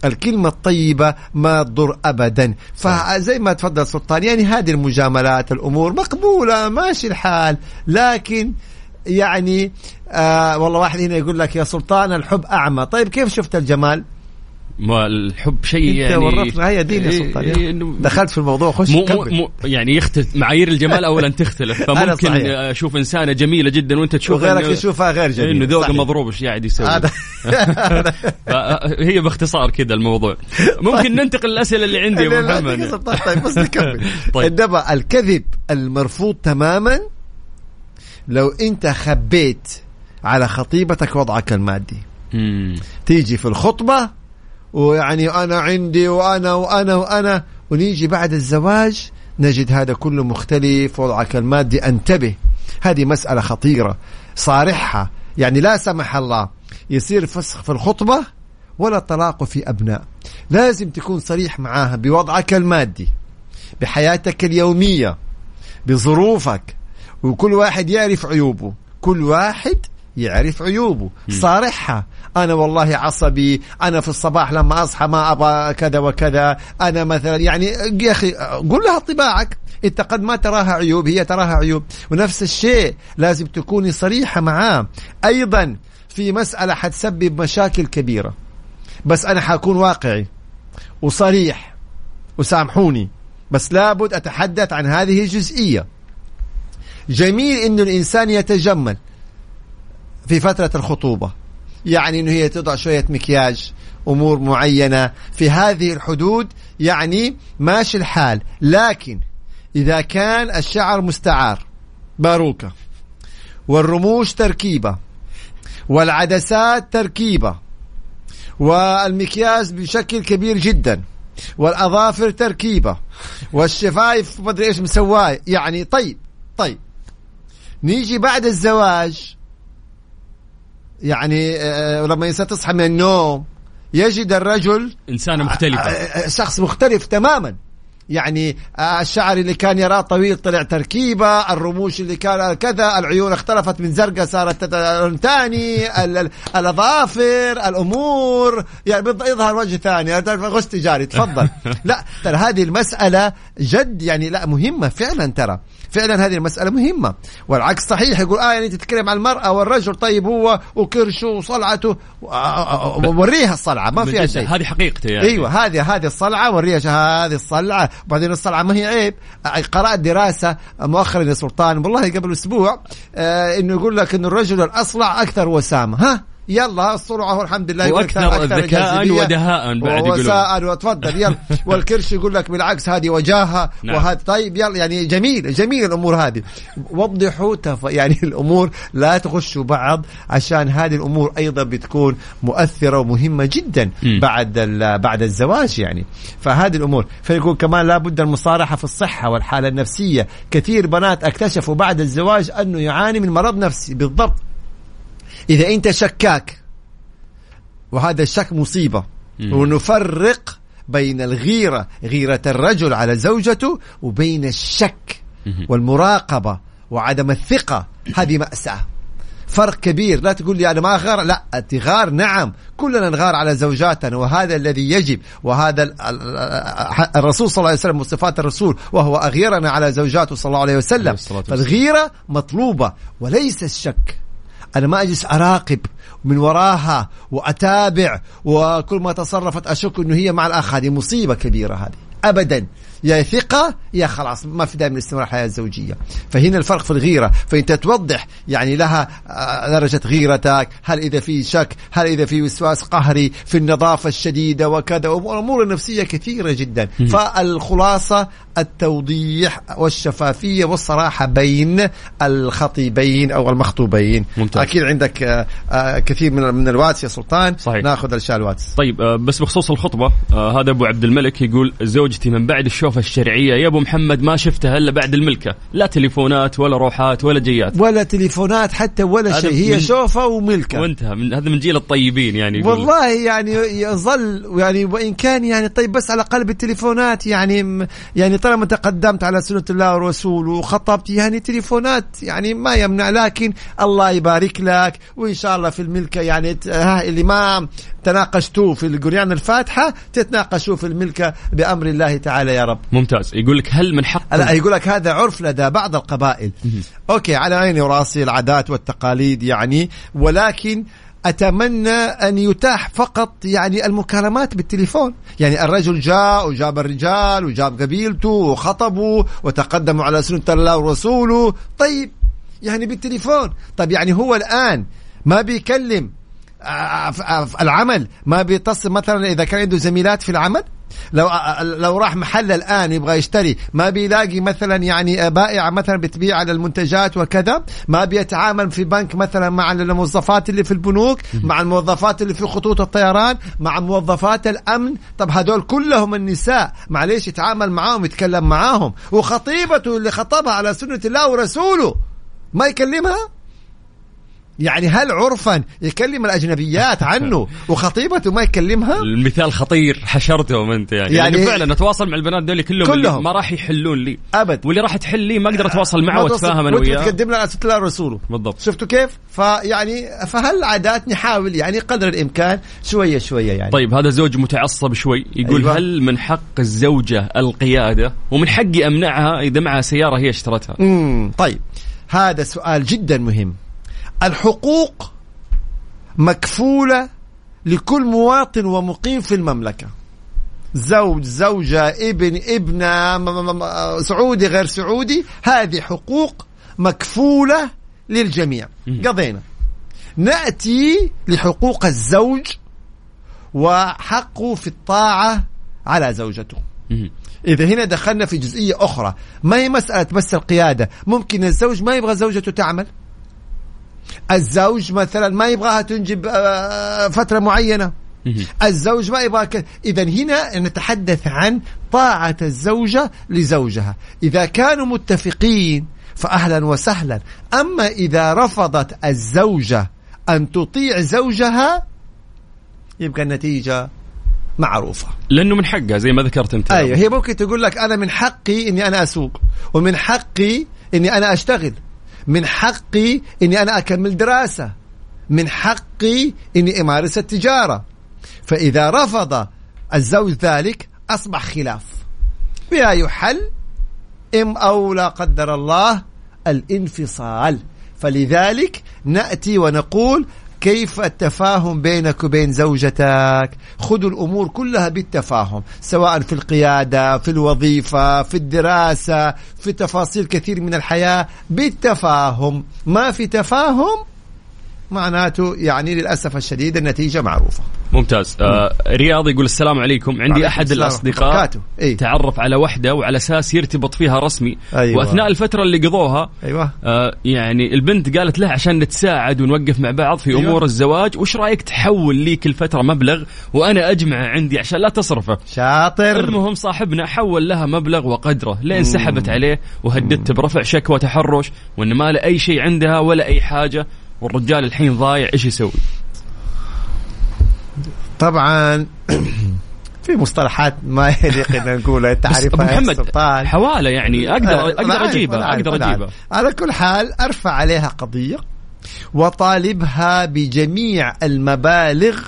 [SPEAKER 3] الكلمة الطيبة ما تضر أبدا. فزي ما تفضل سلطان يعني هذه المجاملات الأمور مقبولة ماشي الحال. لكن يعني آه والله واحد هنا يقول لك يا سلطان الحب أعمى. طيب كيف شفت الجمال؟
[SPEAKER 2] ما الحب شيء يعني
[SPEAKER 3] ورطنا هيا دين يا إيه، سلطان. إيه دخلت في الموضوع خش
[SPEAKER 2] مو مو يعني يختلف معايير الجمال اولا تختلف. فممكن أشوف إنسانة جميلة جدا وأنت تشوف
[SPEAKER 3] وغيرك يشوفها غير جميله
[SPEAKER 2] إنه ذوق مضروب إيش قاعد يسوي. هي باختصار كذا الموضوع. ممكن طيب. ننتقل للأسئلة اللي عندي يا ابو محمد.
[SPEAKER 3] طيب بس نكمل. طيب. انما الكذب المرفوض تماما لو أنت خبيت على خطيبتك وضعك المادي. تيجي في الخطبة ويعني أنا عندي وأنا وأنا وأنا. ونيجي بعد الزواج نجد هذا كله مختلف وضعك المادي. أنتبه هذه مسألة خطيرة صارحها يعني لا سمح الله يصير فسخ في الخطبة ولا طلاق في أبناء. لازم تكون صريح معاها بوضعك المادي بحياتك اليومية بظروفك. وكل واحد يعرف عيوبه. كل واحد يعرف عيوبه. صارحها أنا والله عصبي أنا في الصباح لما أصحى ما أبغى كذا وكذا أنا مثلا يعني يا أخي قول لها طباعك. إنت قد ما تراها عيوب هي تراها عيوب. ونفس الشيء لازم تكوني صريحة معاه. أيضا في مسألة حتسبب مشاكل كبيرة. بس أنا حكون واقعي وصريح وسامحوني. بس لابد أتحدث عن هذه الجزئية. جميل انه الإنسان يتجمل في فترة الخطوبة. يعني إنه هي تضع شوية مكياج أمور معينة. في هذه الحدود يعني ماشي الحال. لكن إذا كان الشعر مستعار باروكة والرموش تركيبة والعدسات تركيبة والمكياج بشكل كبير جدا والأظافر تركيبة والشفايف ما ادري إيش مسواي يعني طيب طيب. نيجي بعد الزواج يعني آه، لما الإنسان تصحى من النوم يجد الرجل
[SPEAKER 2] إنسانة مختلفة.
[SPEAKER 3] آه، آه، شخص مختلف تماما. يعني الشعر اللي كان يراه طويل طلع تركيبة الرموش اللي كان كذا العيون اختلفت من زرقاء صارت لون ثاني الأظافر الأمور يعني يظهر وجه ثاني. غش تجاري تفضل. لا ترى هذه المسألة جد يعني لا مهمة فعلا ترى. فعلا هذه المسألة مهمة. والعكس صحيح يقول آه يعني تتكلم عن المرأة والرجل طيب هو وكرشه وصلعته وريها الصلعة ما فيها شيء.
[SPEAKER 2] هذه حقيقته يعني.
[SPEAKER 3] أيوه هذه هذه الصلعة وريها هذه الصلعة. وبعدين الصلعة ما هي عيب. قرأت دراسة مؤخرا يا سلطان والله قبل أسبوع آه إنه يقول لك إنه الرجل الأصلع أكثر وسامة. ها؟ يلا الصرعة الحمد لله.
[SPEAKER 2] وأكثر ذكاء ودهاء بعد
[SPEAKER 3] وساء وتفضل يلا. والكرش يقول لك بالعكس هذه وجاهة. نعم. وهذا طيب يلا يعني جميل جميل الأمور هذه. وضحوا تف... يعني الأمور لا تخشوا بعض عشان هذه الأمور أيضا بتكون مؤثرة ومهمة جدا م. بعد بعد الزواج يعني. فهذه الأمور. فيقول كمان لابد المصارحه في الصحة والحالة النفسية. كثير بنات اكتشفوا بعد الزواج أنه يعاني من مرض نفسي. بالضبط. إذا أنت شكاك وهذا الشك مصيبة. ونفرق بين الغيرة غيرة الرجل على زوجته وبين الشك والمراقبة وعدم الثقة. هذه مأساة. فرق كبير. لا تقول لي أنا ما أغار. لا تغار نعم. كلنا نغار على زوجاتنا وهذا الذي يجب وهذا الرسول صلى الله عليه وسلم وصفات الرسول وهو أغيرنا على زوجاته صلى الله عليه وسلم. فالغيرة مطلوبة وليس الشك. أنا ما أجلس أراقب من وراها وأتابع وكل ما تصرفت أشك إنه هي مع الاخ هذه مصيبة كبيرة هذه. ابدا. يا ثقة يا خلاص ما في دائما استمرار الحياة الزوجية. فهنا الفرق في الغيرة فأنت توضح يعني لها آه، درجة غيرتك هل إذا في شك هل إذا في وسواس قهري في النظافة الشديدة وكذا أمور نفسية كثيرة جدا. فالخلاصة التوضيح والشفافية والصراحة بين الخطيبين أو المخطوبين. ممتاز. أكيد عندك آه، آه، كثير من من الواتس يا سلطان. صحيح. ناخذ الأشياء الواتس.
[SPEAKER 2] طيب بس بخصوص الخطبة هذا أبو عبد الملك يقول زوجتي من بعد الشوف الوقفة الشرعية. يا أبو محمد ما شفتها إلا بعد الملكة. لا تليفونات ولا روحات ولا جيات.
[SPEAKER 3] ولا تليفونات حتى ولا شيء. هي شوفة وملكة.
[SPEAKER 2] وانتهى. من هذا من جيل الطيبين يعني
[SPEAKER 3] والله يعني يظل يعني وإن كان يعني طيب بس على قلب التليفونات يعني يعني طالما تقدمت على سنة الله ورسوله وخطبت يعني تليفونات يعني ما يمنع. لكن الله يبارك لك وإن شاء الله في الملكة يعني ها اللي ما تناقشتوه في القرآن الفاتحة تتناقشوا في الملكة بأمر الله تعالى يا رب.
[SPEAKER 2] ممتاز. يقول لك هل من حق
[SPEAKER 3] لا يقول لك هذا عرف لدى بعض القبائل. أوكي على عيني وراسي العادات والتقاليد يعني ولكن أتمنى أن يتاح فقط يعني المكالمات بالتليفون. يعني الرجل جاء وجاب الرجال وجاب قبيلته وخطبوا وتقدموا على سنة الله ورسوله. طيب يعني بالتليفون. طيب يعني هو الآن ما بيكلم العمل ما بيتصل مثلا إذا كان عنده زميلات في العمل؟ لو لو راح محل الآن يبغى يشتري ما بيلاقي مثلا يعني بائعه مثلا بتبيع على المنتجات وكذا؟ ما بيتعامل في بنك مثلا مع الموظفات اللي في البنوك مع الموظفات اللي في خطوط الطيران مع موظفات الأمن؟ طب هذول كلهم النساء معليش يتعامل معاهم يتكلم معاهم. وخطيبته اللي خطبها على سنة الله ورسوله ما يكلمها؟ يعني هل عرفا يكلم الأجنبيات عنه وخطيبته ما يكلمها؟
[SPEAKER 2] المثال خطير حشرتهم أنت يعني, يعني, يعني فعلا أتواصل مع البنات دول كلهم, كلهم. ما راح يحلون لي.
[SPEAKER 3] أبد.
[SPEAKER 2] واللي راح تحل لي ما أقدر أتواصل معه وأتفاهم أنا وياه.
[SPEAKER 3] تقدم لنا ست الله رسوله
[SPEAKER 2] بالضبط.
[SPEAKER 3] شفتوا كيف؟ فيعني فهل عادات نحاول يعني قدر الإمكان؟ شوية شوية يعني.
[SPEAKER 2] طيب هذا زوج متعصب شوي يقول أيوة. هل من حق الزوجة القيادة؟ ومن حقي أمنعها إذا معها سيارة هي اشترتها؟
[SPEAKER 3] امم طيب. هذا سؤال جدا مهم. الحقوق مكفولة لكل مواطن ومقيم في المملكة. زوج زوجة ابن ابنة سعودي غير سعودي هذه حقوق مكفولة للجميع. قضينا. نأتي لحقوق الزوج وحقه في الطاعة على زوجته. إذا هنا دخلنا في جزئية أخرى. ما هي مسألة بس القيادة؟ ممكن الزوج ما يبغى زوجته تعمل؟ الزوج مثلا ما يبغاها تنجب آه، فترة معينة. الزوج ما يبغى اذا هنا نتحدث عن طاعة الزوجة لزوجها. إذا كانوا متفقين فاهلا وسهلا. أما إذا رفضت الزوجة أن تطيع زوجها يبقى النتيجة معروفة.
[SPEAKER 2] لأنه من حقها زي ما ذكرت أنت.
[SPEAKER 3] أيوه هي ممكن تقول لك أنا من حقي إني أنا أسوق ومن حقي إني أنا أشتغل. من حقي إني أنا أكمل دراسة. من حقي إني أمارس التجارة. فإذا رفض الزوج ذلك أصبح خلاف. بها يحل ام أو لا قدر الله الانفصال. فلذلك نأتي ونقول كيف التفاهم بينك وبين زوجتك؟ خذوا الأمور كلها بالتفاهم سواء في القيادة في الوظيفة في الدراسة في تفاصيل كثير من الحياة بالتفاهم. ما في تفاهم معناته يعني للأسف الشديد النتيجة معروفة.
[SPEAKER 2] ممتاز. آه رياض يقول السلام عليكم. عندي أحد الأصدقاء
[SPEAKER 3] إيه؟
[SPEAKER 2] تعرف على وحدة وعلى أساس يرتبط فيها رسمي.
[SPEAKER 3] أيوة.
[SPEAKER 2] وأثناء الفترة اللي قضوها
[SPEAKER 3] أيوه.
[SPEAKER 2] آه يعني البنت قالت له عشان نتساعد ونوقف مع بعض في أيوة. أمور الزواج وش رأيك تحول لي كل فتره مبلغ وأنا اجمعه عندي عشان لا تصرفه؟
[SPEAKER 3] شاطر.
[SPEAKER 2] المهم صاحبنا حول لها مبلغ وقدره. لين سحبت عليه وهددت برفع شكوى تحرش وإن ما له أي شيء عندها ولا أي حاجة والرجال الحين ضايع إيش يسوي؟
[SPEAKER 3] طبعا في مصطلحات ما يليق إن نقولها تعرفها
[SPEAKER 2] محمد سلطان. حوالة يعني أقدر أقدر أجيبها أقدر أجيبها.
[SPEAKER 3] على كل حال أرفع عليها قضية وطالبها بجميع المبالغ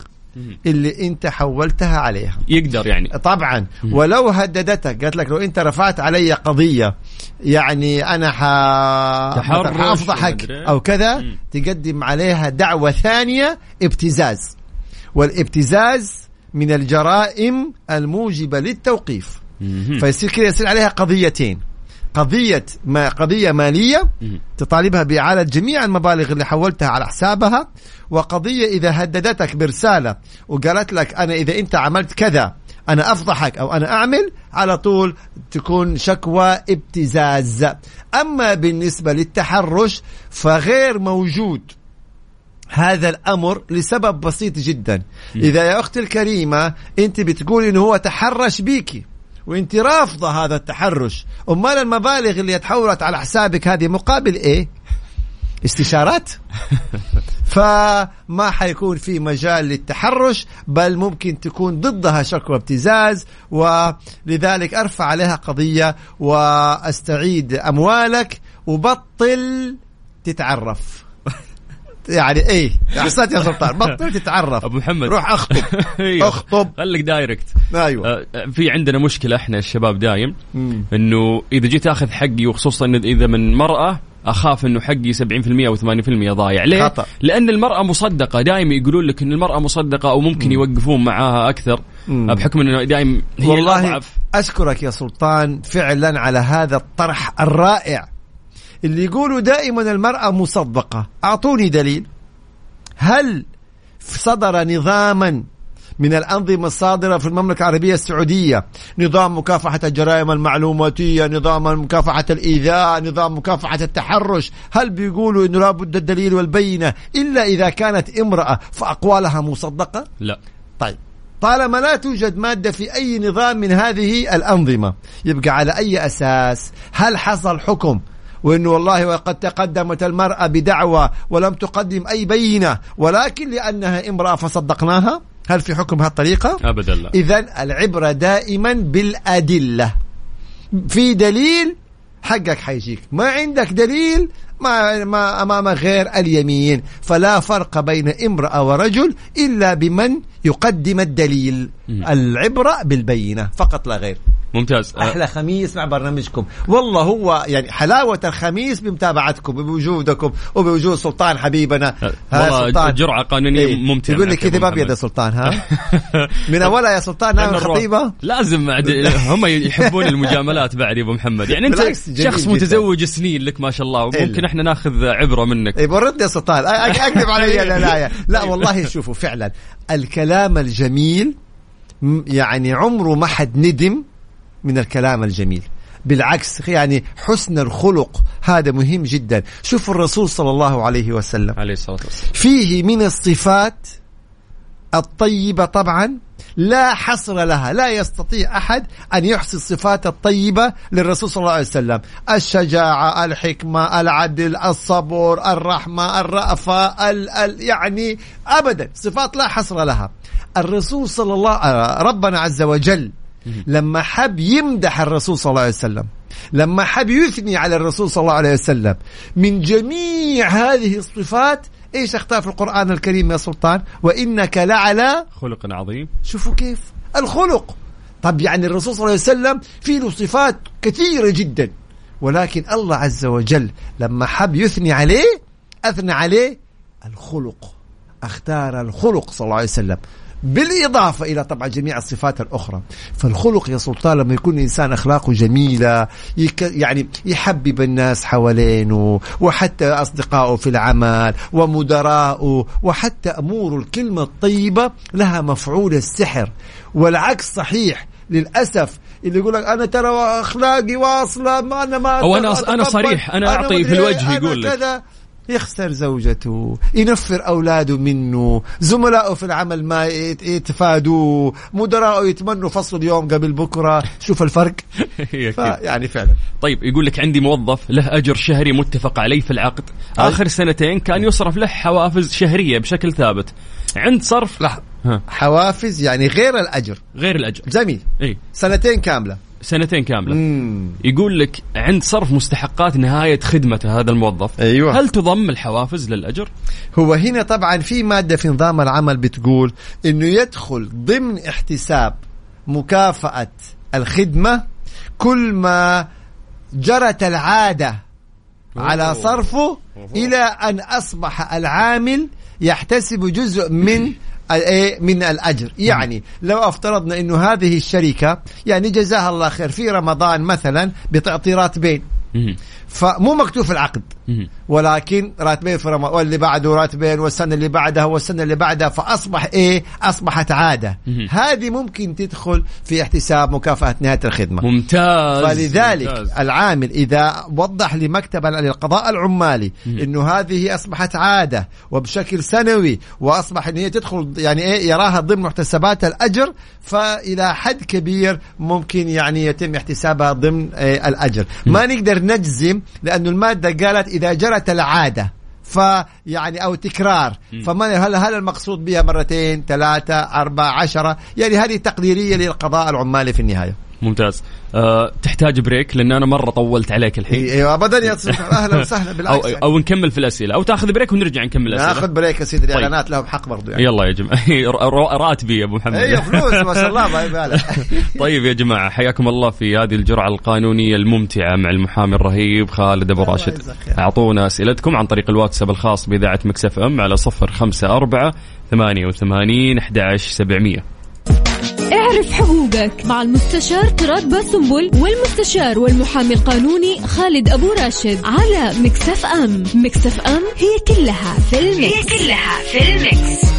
[SPEAKER 3] اللي أنت حولتها عليها.
[SPEAKER 2] يقدر يعني.
[SPEAKER 3] طبعا. ولو هددتك قالت لك لو أنت رفعت علي قضية يعني أنا حافضحك أو كذا. تقدم عليها دعوة ثانية ابتزاز. والابتزاز من الجرائم الموجبة للتوقيف. فيصير كذا يصير عليها قضيتين. قضية ما قضية مالية تطالبها بإعادة جميع المبالغ اللي حولتها على حسابها وقضية إذا هددتك برسالة وقالت لك أنا إذا أنت عملت كذا أنا أفضحك أو أنا أعمل على طول تكون شكوى ابتزاز. أما بالنسبة للتحرش فغير موجود. هذا الأمر لسبب بسيط جدا. إذا يا أختي الكريمة أنت بتقولي إنه هو تحرش بيكي وأنت رافضة هذا التحرش. أمال المبالغ اللي تحولت على حسابك هذه مقابل إيه؟ استشارات؟ فما حيكون في مجال للتحرش بل ممكن تكون ضدها شكوى ابتزاز ولذلك أرفع عليها قضية وأستعيد أموالك وبطل تتعرف. يعني إيه احسنت يا سلطان. بطل تتعرف.
[SPEAKER 2] أبو محمد.
[SPEAKER 3] روح أخطب.
[SPEAKER 2] أيوه.
[SPEAKER 3] أخطب.
[SPEAKER 2] خليك دايركت.
[SPEAKER 3] أيوه.
[SPEAKER 2] آه في عندنا مشكلة إحنا الشباب دايم. إنه إذا جيت آخذ حقي وخصوصا إذا من مرأة أخاف إنه حقي 70% أو 80% ضايع. ليه؟
[SPEAKER 3] خطأ.
[SPEAKER 2] لأن المرأة مصدقة. دائما يقولون لك إن المرأة مصدقة أو ممكن يوقفون معاها أكثر. مم. بحكم إنه دائما هي
[SPEAKER 3] والله. أشكرك يا سلطان فعلا على هذا الطرح الرائع. اللي يقولوا دائما المرأة مصدقة. أعطوني دليل. هل صدر نظاما من الأنظمة الصادرة في المملكة العربية السعودية؟ نظام مكافحة الجرائم المعلوماتية نظام مكافحة الإيذاء نظام مكافحة التحرش. هل بيقولوا أنه لابد الدليل والبينة إلا إذا كانت امرأة فأقوالها مصدقة؟
[SPEAKER 2] لا.
[SPEAKER 3] طيب. طالما لا توجد مادة في أي نظام من هذه الأنظمة يبقى على أي أساس؟ هل حصل حكم وإنه والله وقد تقدمت المرأة بدعوى ولم تقدم أي بينة ولكن لأنها امرأة فصدقناها. هل في حكم بهالطريقه؟
[SPEAKER 2] ابدا لا.
[SPEAKER 3] اذا العبرة دائما بالأدلة. في دليل حقك حيجيك. ما عندك دليل ما, ما أمام غير اليمين. فلا فرق بين امرأة ورجل إلا بمن يقدم الدليل. العبرة بالبينة فقط لا غير.
[SPEAKER 2] ممتاز.
[SPEAKER 3] أحلى خميس مع برنامجكم. والله هو يعني حلاوة الخميس بمتابعتكم بوجودكم وبوجود سلطان حبيبنا.
[SPEAKER 2] والله سلطان. جرعة قانونية إيه. ممتعة
[SPEAKER 3] يقول لك كذا ما بيد سلطان ها؟ من أولها يا سلطان نعم خطيبة؟
[SPEAKER 2] لازم هم يحبون المجاملات بعد يا أبو محمد. يعني أنت شخص متزوج سنين لك ما شاء الله وممكن إحنا ناخذ عبرة منك.
[SPEAKER 3] اي برد يا سلطان. أكذب علي لا لا لا. والله شوفوا فعلا. الكلام الجميل يعني عمره ما حد ندم من الكلام الجميل. بالعكس يعني حسن الخلق هذا مهم جدا. شوف الرسول صلى الله عليه وسلم.
[SPEAKER 2] عليه الصلاة والسلام.
[SPEAKER 3] فيه من الصفات الطيبة طبعا لا حصر لها لا يستطيع أحد أن يحصي الصفات الطيبة للرسول صلى الله عليه وسلم. الشجاعة الحكمة العدل الصبر الرحمة الرأفة ال ال يعني أبدا صفات لا حصر لها. الرسول صلى الله آه، ربنا عز وجل لما حب يمدح الرسول صلى الله عليه وسلم لما حب يثني على الرسول صلى الله عليه وسلم من جميع هذه الصفات إيش أختار في القرآن الكريم يا سلطان؟ وإنك لعلى
[SPEAKER 2] خلق عظيم.
[SPEAKER 3] شوفوا كيف. الخلق. طب يعني الرسول صلى الله عليه وسلم في له صفات كثيرة جدا. ولكن الله عز وجل لما حب يثني عليه أثنى عليه الخلق. أختار الخلق صلى الله عليه وسلم. بالإضافة إلى طبعا جميع الصفات الأخرى. فالخلق يا سلطان لما يكون إنسان أخلاقه جميلة يك يعني يحبب الناس حوالينه وحتى أصدقائه في العمل ومدراءه وحتى أمور الكلمة الطيبة لها مفعول السحر. والعكس صحيح للأسف اللي يقول لك أنا ترى أخلاقي واصلة ما أنا ما
[SPEAKER 2] أو أنا أنا صريح أنا أعطي في الوجه يقول لك.
[SPEAKER 3] يخسر زوجته ينفر أولاده منه. زملائه في العمل ما يتفادوه مدراءه يتمنوا فصل اليوم قبل بكرة. شوف الفرق. يعني فعلا.
[SPEAKER 2] طيب يقول لك عندي موظف له أجر شهري متفق عليه في العقد. آخر سنتين كان يصرف له حوافز شهرية بشكل ثابت. عند صرف
[SPEAKER 3] لا حوافز يعني غير الأجر.
[SPEAKER 2] غير الأجر.
[SPEAKER 3] جميل.
[SPEAKER 2] إيه؟
[SPEAKER 3] سنتين كاملة.
[SPEAKER 2] سنتين كاملة مم. يقول لك عند صرف مستحقات نهاية خدمته هذا الموظف
[SPEAKER 3] أيوة.
[SPEAKER 2] هل تضم الحوافز للأجر؟
[SPEAKER 3] هو هنا طبعا في مادة في نظام العمل بتقول أنه يدخل ضمن احتساب مكافأة الخدمة كل ما جرت العادة أوه. على صرفه أوه. إلى أن أصبح العامل يحتسب جزء من من الأجر. يعني لو افترضنا إنه هذه الشركة يعني جزاها الله خير في رمضان مثلا بتعطي راتبين فمو مكتوب في العقد. ولكن راتبين في رمضان واللي بعده راتبين والسنة اللي بعدها والسنة اللي بعدها فأصبح إيه؟ أصبحت عادة. هذه ممكن تدخل في احتساب مكافأة نهاية الخدمة.
[SPEAKER 2] ممتاز
[SPEAKER 3] فلذلك
[SPEAKER 2] ممتاز.
[SPEAKER 3] العامل إذا وضح لمكتب للقضاء العمالي إنه هذه أصبحت عادة وبشكل سنوي وأصبح إن هي تدخل يعني إيه؟ يراها ضمن محتسبات الأجر فإلى حد كبير ممكن يعني يتم احتسابها ضمن إيه؟ الأجر. ما نقدر نجزم لأنه المادة قالت إذا جرت العادة فيعني أو تكرار فما هل هل المقصود بها مرتين ثلاثة أربعة عشرة؟ يعني هذه تقديرية للقضاء العمالي في النهاية.
[SPEAKER 2] ممتاز. أه تحتاج break لأن أنا مرة طولت عليك الحين.
[SPEAKER 3] أيوه ابدا يا أهلا وسهلا بالعكس
[SPEAKER 2] أو, يعني. أو نكمل في الأسئلة. أو تأخذ break ونرجع نكمل الأسئلة.
[SPEAKER 3] ناخذ break يا سيدي طيب. الإعلانات طيب. لهم حق برضو
[SPEAKER 2] يعني. يلا يا جماعة. راتبي يا أبو محمد.
[SPEAKER 3] أيوه فلوس ما شاء الله ما
[SPEAKER 2] طيب يا جماعة حياكم الله في هذه الجرعة القانونية الممتعة مع المحامي الرهيب خالد أبو راشد. أعطونا أسئلتكم عن طريق الواتساب الخاص بإذاعة Mix FM على 054 88 11 700
[SPEAKER 1] اعرف حقوقك مع المستشار تراد باسنبل والمستشار والمحامي القانوني خالد أبو راشد على Mix FM. Mix FM هي كلها في ال mix هي كلها في ال mix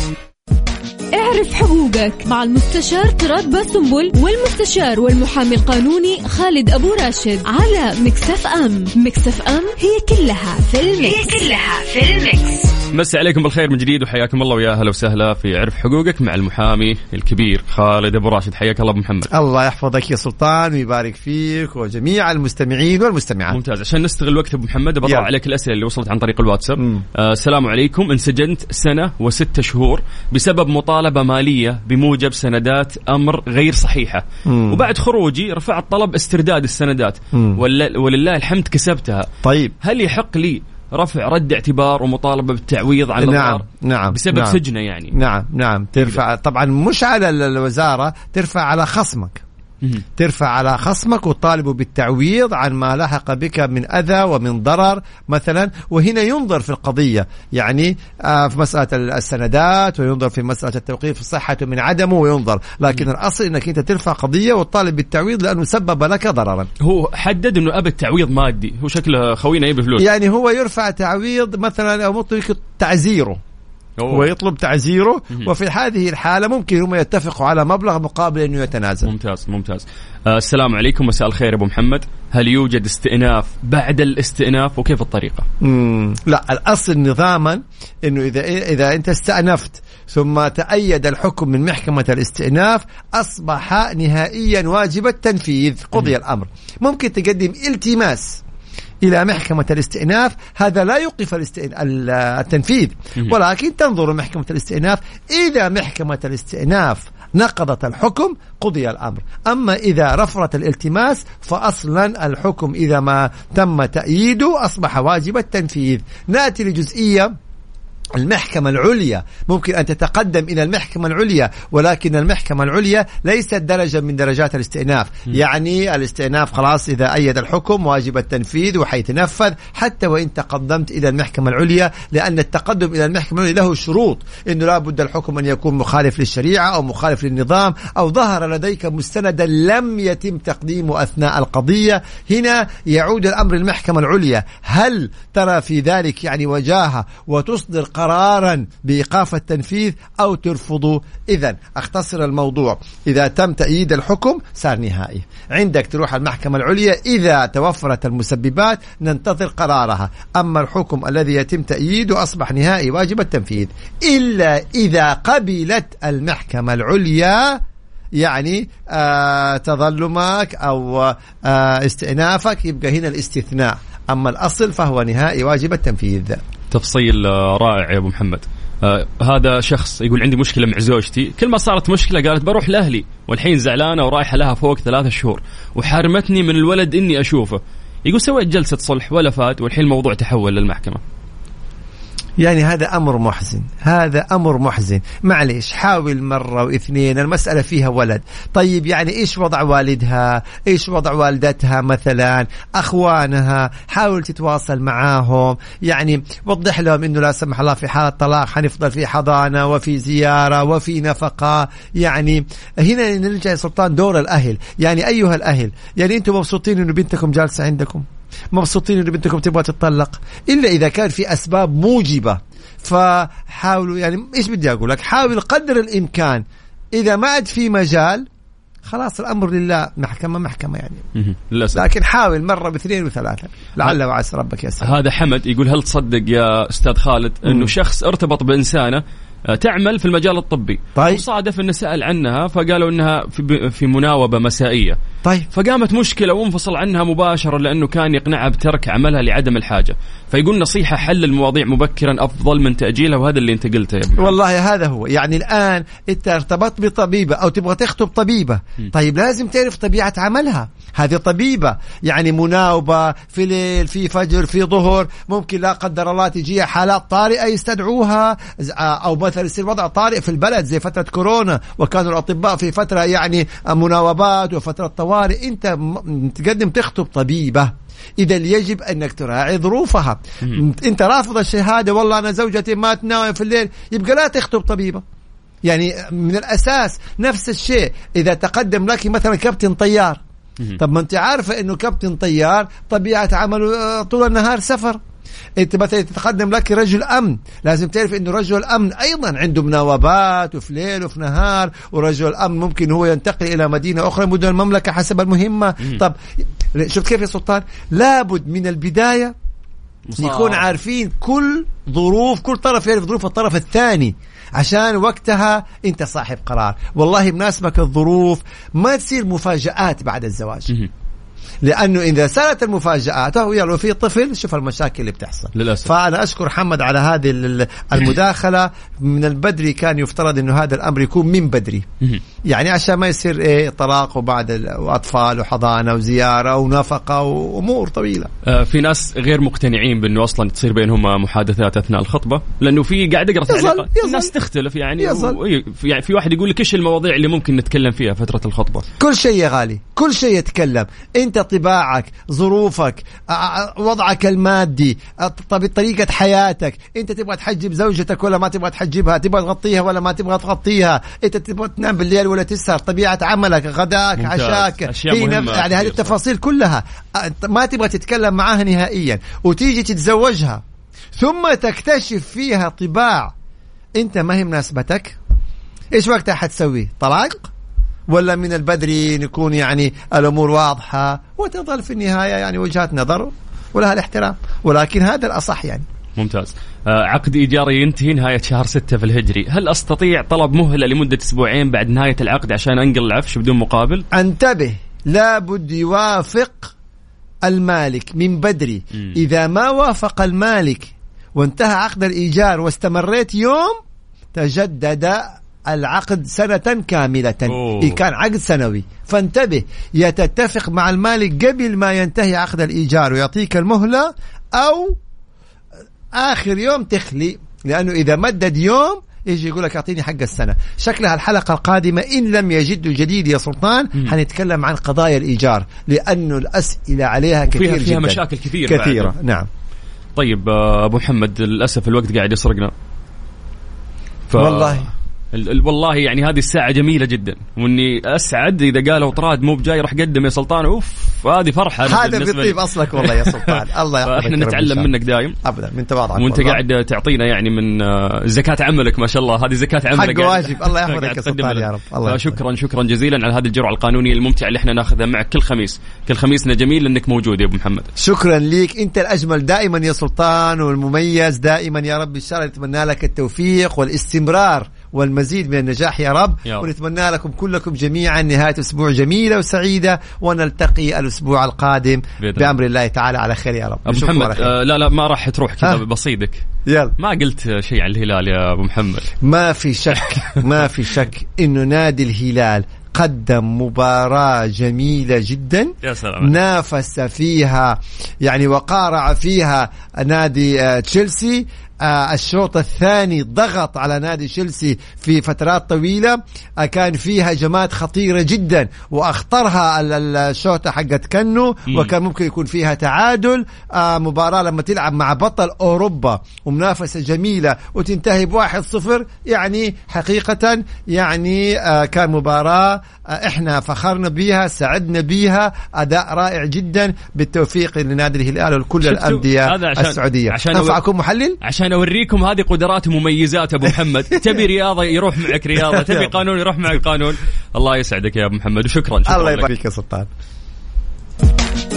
[SPEAKER 1] اعرف حقوقك مع المستشار تراد باسنبل والمستشار والمحامي القانوني خالد أبو راشد على Mix FM. Mix FM هي كلها في ال mix هي كلها في ال mix
[SPEAKER 2] مسي عليكم بالخير من جديد وحياكم الله ويا أهلا وسهلا في اعرف حقوقك مع المحامي الكبير خالد أبو راشد. حياك الله أبو محمد.
[SPEAKER 3] الله يحفظك يا سلطان ويبارك فيك وجميع المستمعين والمستمعات.
[SPEAKER 2] ممتاز. عشان نستغل وقت أبو محمد بطلع عليك الأسئلة اللي وصلت عن طريق الواتساب. آه السلام عليكم. انسجنت سنة وستة شهور بسبب مطالبه مالية بموجب سندات أمر غير صحيحة. مم. وبعد خروجي رفعت طلب استرداد السندات. ولله الحمد كسبتها.
[SPEAKER 3] طيب.
[SPEAKER 2] هل يحق لي رفع رد اعتبار ومطالبة بالتعويض عن
[SPEAKER 3] نعم نعم
[SPEAKER 2] بسبب
[SPEAKER 3] نعم.
[SPEAKER 2] سجنه يعني.
[SPEAKER 3] نعم نعم. ترفع طبعا مش على الوزارة ترفع على خصمك. ترفع على خصمك وتطالبه بالتعويض عن ما لحق بك من أذى ومن ضرر مثلا. وهنا ينظر في القضية يعني آه، في مسألة السندات وينظر في مسألة التوقيف صحته من عدمه وينظر. لكن الأصل إنك أنت ترفع قضية وتطالب بالتعويض لأنه سبب لك ضررا.
[SPEAKER 2] هو حدد إنه أبى التعويض مادي. هو شكله خوينا يبي فلوس.
[SPEAKER 3] يعني هو يرفع تعويض مثلا أو ممكن تعزيره.
[SPEAKER 2] أوه.
[SPEAKER 3] ويطلب تعزيره.
[SPEAKER 2] مهم.
[SPEAKER 3] وفي هذه الحالة ممكن هم يتفقوا على مبلغ مقابل أنه يتنازل.
[SPEAKER 2] ممتاز ممتاز. آه السلام عليكم مساء الخير أبو محمد. هل يوجد استئناف بعد الاستئناف وكيف الطريقة؟
[SPEAKER 3] مم. لا الأصل نظاما أنه إذا إذا أنت استأنفت ثم تأيد الحكم من محكمة الاستئناف أصبح نهائيا واجب التنفيذ قضي الأمر. ممكن تقدم التماس. إلى محكمة الاستئناف. هذا لا يوقف التنفيذ. ولكن تنظر محكمة الاستئناف. إذا محكمة الاستئناف نقضت الحكم قضي الأمر. أما إذا رفضت الالتماس فأصلا الحكم إذا ما تم تأييده أصبح واجب التنفيذ. نأتي لجزئية المحكمة العليا. ممكن أن تتقدم إلى المحكمة العليا ولكن المحكمة العليا ليست درجة من درجات الاستئناف. يعني الاستئناف خلاص إذا أيد الحكم واجب التنفيذ وحيتنفذ حتى وإن تقدمت إلى المحكمة العليا لأن التقدم إلى المحكمة العليا له شروط. إنه لا بد الحكم أن يكون مخالف للشريعة أو مخالف للنظام أو ظهر لديك مستندا لم يتم تقديمه أثناء القضية. هنا يعود الأمر للمحكمة العليا. هل ترى في ذلك يعني وجاهة وتصدر قرارا بإيقاف التنفيذ أو ترفضه. إذا أختصر الموضوع إذا تم تأييد الحكم صار نهائي. عندك تروح المحكمة العليا إذا توفرت المسببات ننتظر قرارها. أما الحكم الذي يتم تأييده أصبح نهائي واجب التنفيذ. إلا إذا قبلت المحكمة العليا يعني آه تظلمك أو آه استئنافك يبقى هنا الاستثناء. أما الأصل فهو نهائي واجب التنفيذ.
[SPEAKER 2] تفصيل آه، رائع يا أبو محمد. آه هذا شخص يقول عندي مشكلة مع زوجتي. كل ما صارت مشكلة قالت بروح لأهلي. والحين زعلانة ورايحة لها فوق ثلاثة شهور. وحارمتني من الولد إني أشوفه. يقول سويت جلسة صلح ولا فات والحين الموضوع تحول للمحكمة.
[SPEAKER 3] يعني هذا أمر محزن هذا أمر محزن. معليش حاول مرة واثنين المسألة فيها ولد. طيب يعني إيش وضع والدها؟ إيش وضع والدتها مثلا؟ أخوانها؟ حاول تتواصل معاهم. يعني وضح لهم إنه لا سمح الله في حاله طلاق حنفضل في حضانة وفي زيارة وفي نفقة. يعني هنا نرجع يا سلطان دور الأهل. يعني أيها الأهل يعني أنتم مبسوطين إنه بنتكم جالسة عندكم؟ مبسوطين انه بنتكم تبغى تتطلق إلا إذا كان في أسباب موجبة. فحاولوا يعني إيش بدي أقول لك؟ حاول قدر الإمكان. إذا ما عاد في مجال خلاص الأمر لله محكمة محكمة يعني.
[SPEAKER 2] للأسف.
[SPEAKER 3] لكن حاول مرة باثنين وثلاثة. لعل وعسى ربك يسر.
[SPEAKER 2] هذا حمد يقول هل تصدق يا أستاذ خالد
[SPEAKER 3] إنه.
[SPEAKER 2] شخص ارتبط بإنسانة تعمل في المجال الطبي.
[SPEAKER 3] طيب.
[SPEAKER 2] وصادف إنه سأل عنها فقالوا إنها في, في مناوبة مسائية.
[SPEAKER 3] طيب.
[SPEAKER 2] فقامت مشكلة وانفصل عنها مباشرة لأنه كان يقنعها بترك عملها لعدم الحاجة. فيقول نصيحة حل المواضيع مبكرا أفضل من تأجيلها وهذا اللي أنت قلته يا ابن
[SPEAKER 3] والله هذا هو. يعني الآن أنت ارتبطت بطبيبة أو تبغى تخطب طبيبة. طيب لازم تعرف طبيعة عملها. هذه طبيبة يعني مناوبة في ليل في فجر في ظهر ممكن لا قدر الله تجيها حالات طارئة يستدعوها ز- أو مثلا يصير وضع طارئ في البلد زي فترة كورونا وكانوا الأطباء في فترة يعني مناوبات وفترة طوارئ. أنت تقدم تخطب طبيبة إذا يجب أنك تراعي ظروفها. أنت رافض الشهادة والله أنا زوجتي ما تناوي في الليل يبقى لا تخطب طبيبة. يعني من الأساس نفس الشيء إذا تقدم لك مثلا كابتن طيار طب ما أنت عارفة أنه كابتن طيار طبيعة عمله آه، طول النهار سفر. انت مثلا تتقدم لك رجل أمن لازم تعرف انه رجل الامن أيضا عنده مناوبات وفي ليل وفي نهار ورجل الامن ممكن هو ينتقل إلى مدينة أخرى مدن المملكة حسب المهمة. طب شفت كيف يا سلطان؟ لابد من البداية يكون عارفين كل ظروف كل طرف يعرف ظروف الطرف الثاني. عشان وقتها انت صاحب قرار والله بناسبك الظروف ما تصير مفاجآت بعد الزواج. لأنه إذا صارت المفاجآت هو يلا في طفل شوف المشاكل اللي بتحصل
[SPEAKER 2] للأسف.
[SPEAKER 3] فأنا أشكر محمد على هذه ال- المداخلة من البدري كان يفترض إنه هذا الأمر يكون من بدري. يعني عشان ما يصير إيه طلاق وبعد ال- وأطفال وحضانة وزيارة ونفقة وأمور طويلة
[SPEAKER 2] آه، في ناس غير مقتنعين بأنه أصلا تصير بينهم محادثات أثناء الخطبة لأنه في قاعد اقرا تعليقات. الناس تختلف يعني
[SPEAKER 3] يظل.
[SPEAKER 2] و- إيه، يعني في واحد يقول لك إيش المواضيع اللي ممكن نتكلم فيها فترة الخطبة
[SPEAKER 3] كل شيء يا غالي كل شيء يتكلم أنت طباعك ظروفك وضعك المادي ط- طب طريقة حياتك. أنت تبغى تحجب زوجتك ولا ما تبغى تحجبها؟ تبغى تغطيها ولا ما تبغى تغطيها؟ أنت تبغى تنام بالليل ولا تسهر؟ طبيعة عملك غداك
[SPEAKER 2] ممتاز.
[SPEAKER 3] عشاك
[SPEAKER 2] أشياء
[SPEAKER 3] هي
[SPEAKER 2] مهمة
[SPEAKER 3] يعني هذه. التفاصيل كلها. ما تبغى تتكلم معاها نهائيا. وتيجي تتزوجها. ثم تكتشف فيها طباع. أنت ما هي مناسبتك. إيش وقتها حتسوي؟ طلاق؟ ولا من البدري نكون يعني الأمور واضحة وتظل في النهاية يعني وجهات نظر ولها الاحترام. ولكن هذا الأصح يعني.
[SPEAKER 2] ممتاز. آه عقد إيجاري ينتهي نهاية شهر ستة في الهجري. هل أستطيع طلب مهلة لمدة أسبوعين بعد نهاية العقد عشان أنقل العفش بدون مقابل؟
[SPEAKER 3] انتبه لابد يوافق المالك من بدري
[SPEAKER 2] مم.
[SPEAKER 3] إذا ما وافق المالك وانتهى عقد الإيجار واستمريت يوم تجدد العقد سنة كاملة
[SPEAKER 2] أوه.
[SPEAKER 3] إن كان عقد سنوي فانتبه يا تتفق مع المالك قبل ما ينتهي عقد الإيجار ويعطيك المهلة أو آخر يوم تخلي لأنه إذا مدد يوم يجي يقول لك أعطيني حق السنة، شكلها الحلقة القادمة إن لم يجدوا جديد يا سلطان
[SPEAKER 2] مم.
[SPEAKER 3] حنتكلم عن قضايا الإيجار لأنه الأسئلة عليها كثير
[SPEAKER 2] فيها, فيها
[SPEAKER 3] جدا
[SPEAKER 2] مشاكل كثير
[SPEAKER 3] كثيرة
[SPEAKER 2] بعد.
[SPEAKER 3] نعم
[SPEAKER 2] طيب آه أبو محمد للأسف الوقت قاعد يسرقنا ف...
[SPEAKER 3] والله.
[SPEAKER 2] ال- ال- والله يعني هذه الساعة جميلة جدا وإني أسعد إذا قالوا طراد مو بجاي راح قدم يا سلطان أوف هذه فرحة
[SPEAKER 3] هذا. بيطيب أصلك والله يا سلطان الله يحفظك إن
[SPEAKER 2] نتعلم. منك دايم
[SPEAKER 3] ابدا من تواضعك
[SPEAKER 2] وأنت
[SPEAKER 3] والله.
[SPEAKER 2] قاعد تعطينا يعني من آه، زكاة عملك ما شاء الله هذه زكاة عملك
[SPEAKER 3] حق
[SPEAKER 2] قاعد-
[SPEAKER 3] واجب. الله يحفظك يا سلطان. يا رب. الله يحفظك.
[SPEAKER 2] شكرا شكرا جزيلا على هذه الجرعة القانونية الممتعة اللي إحنا ناخذها معك كل خميس كل خميسنا جميل انك موجود يا أبو محمد
[SPEAKER 3] شكرا ليك أنت الأجمل دائما يا سلطان والمميز دائما يا رب إن شاء الله نتمنى لك التوفيق والاستمرار والمزيد من النجاح يا رب,
[SPEAKER 2] رب.
[SPEAKER 3] ونتمنى لكم كلكم جميعا نهاية أسبوع جميله وسعيدة ونلتقي الأسبوع القادم
[SPEAKER 2] بإذن الله.
[SPEAKER 3] بأمر الله تعالى على خير يا رب على
[SPEAKER 2] محمد. آه لا لا ما راح تروح كذا؟ بصيدك
[SPEAKER 3] يلا
[SPEAKER 2] ما قلت شيء عن الهلال يا أبو محمد
[SPEAKER 3] ما في شك ما في شك انه نادي الهلال قدم مباراة جميلة جدا
[SPEAKER 2] يا سلام
[SPEAKER 3] نافس فيها يعني وقارع فيها نادي آه، تشيلسي آه، الشوط الثاني ضغط على نادي تشيلسي في فترات طويلة آه، كان فيها هجمات خطيرة جدا وأخطرها ال- ال- الشوطة حقت كنو. وكان ممكن يكون فيها تعادل آه، مباراة لما تلعب مع بطل أوروبا ومنافسة جميلة وتنتهي بواحد صفر يعني حقيقة يعني كان مباراة آه، إحنا فخرنا بيها سعدنا بيها أداء رائع جدا بالتوفيق لنادي الهلال
[SPEAKER 2] شفتوا؟
[SPEAKER 3] الأندية
[SPEAKER 2] هذا عشان-
[SPEAKER 3] أكون محلل؟
[SPEAKER 2] عشان اوريكم هذه قدرات ومميزات أبو محمد. تبي رياضة يروح معك رياضة تبي قانون يروح معك قانون. الله يسعدك يا أبو محمد وشكرا شكرا
[SPEAKER 3] الله. يبارك فيك يا سلطان.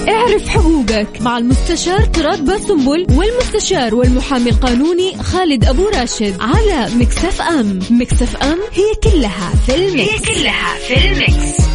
[SPEAKER 1] اعرف حقوقك مع المستشار تراد باسنبل والمستشار والمحامي القانوني خالد أبو راشد على Mix FM. Mix FM هي كلها في ال mix هي كلها في ال mix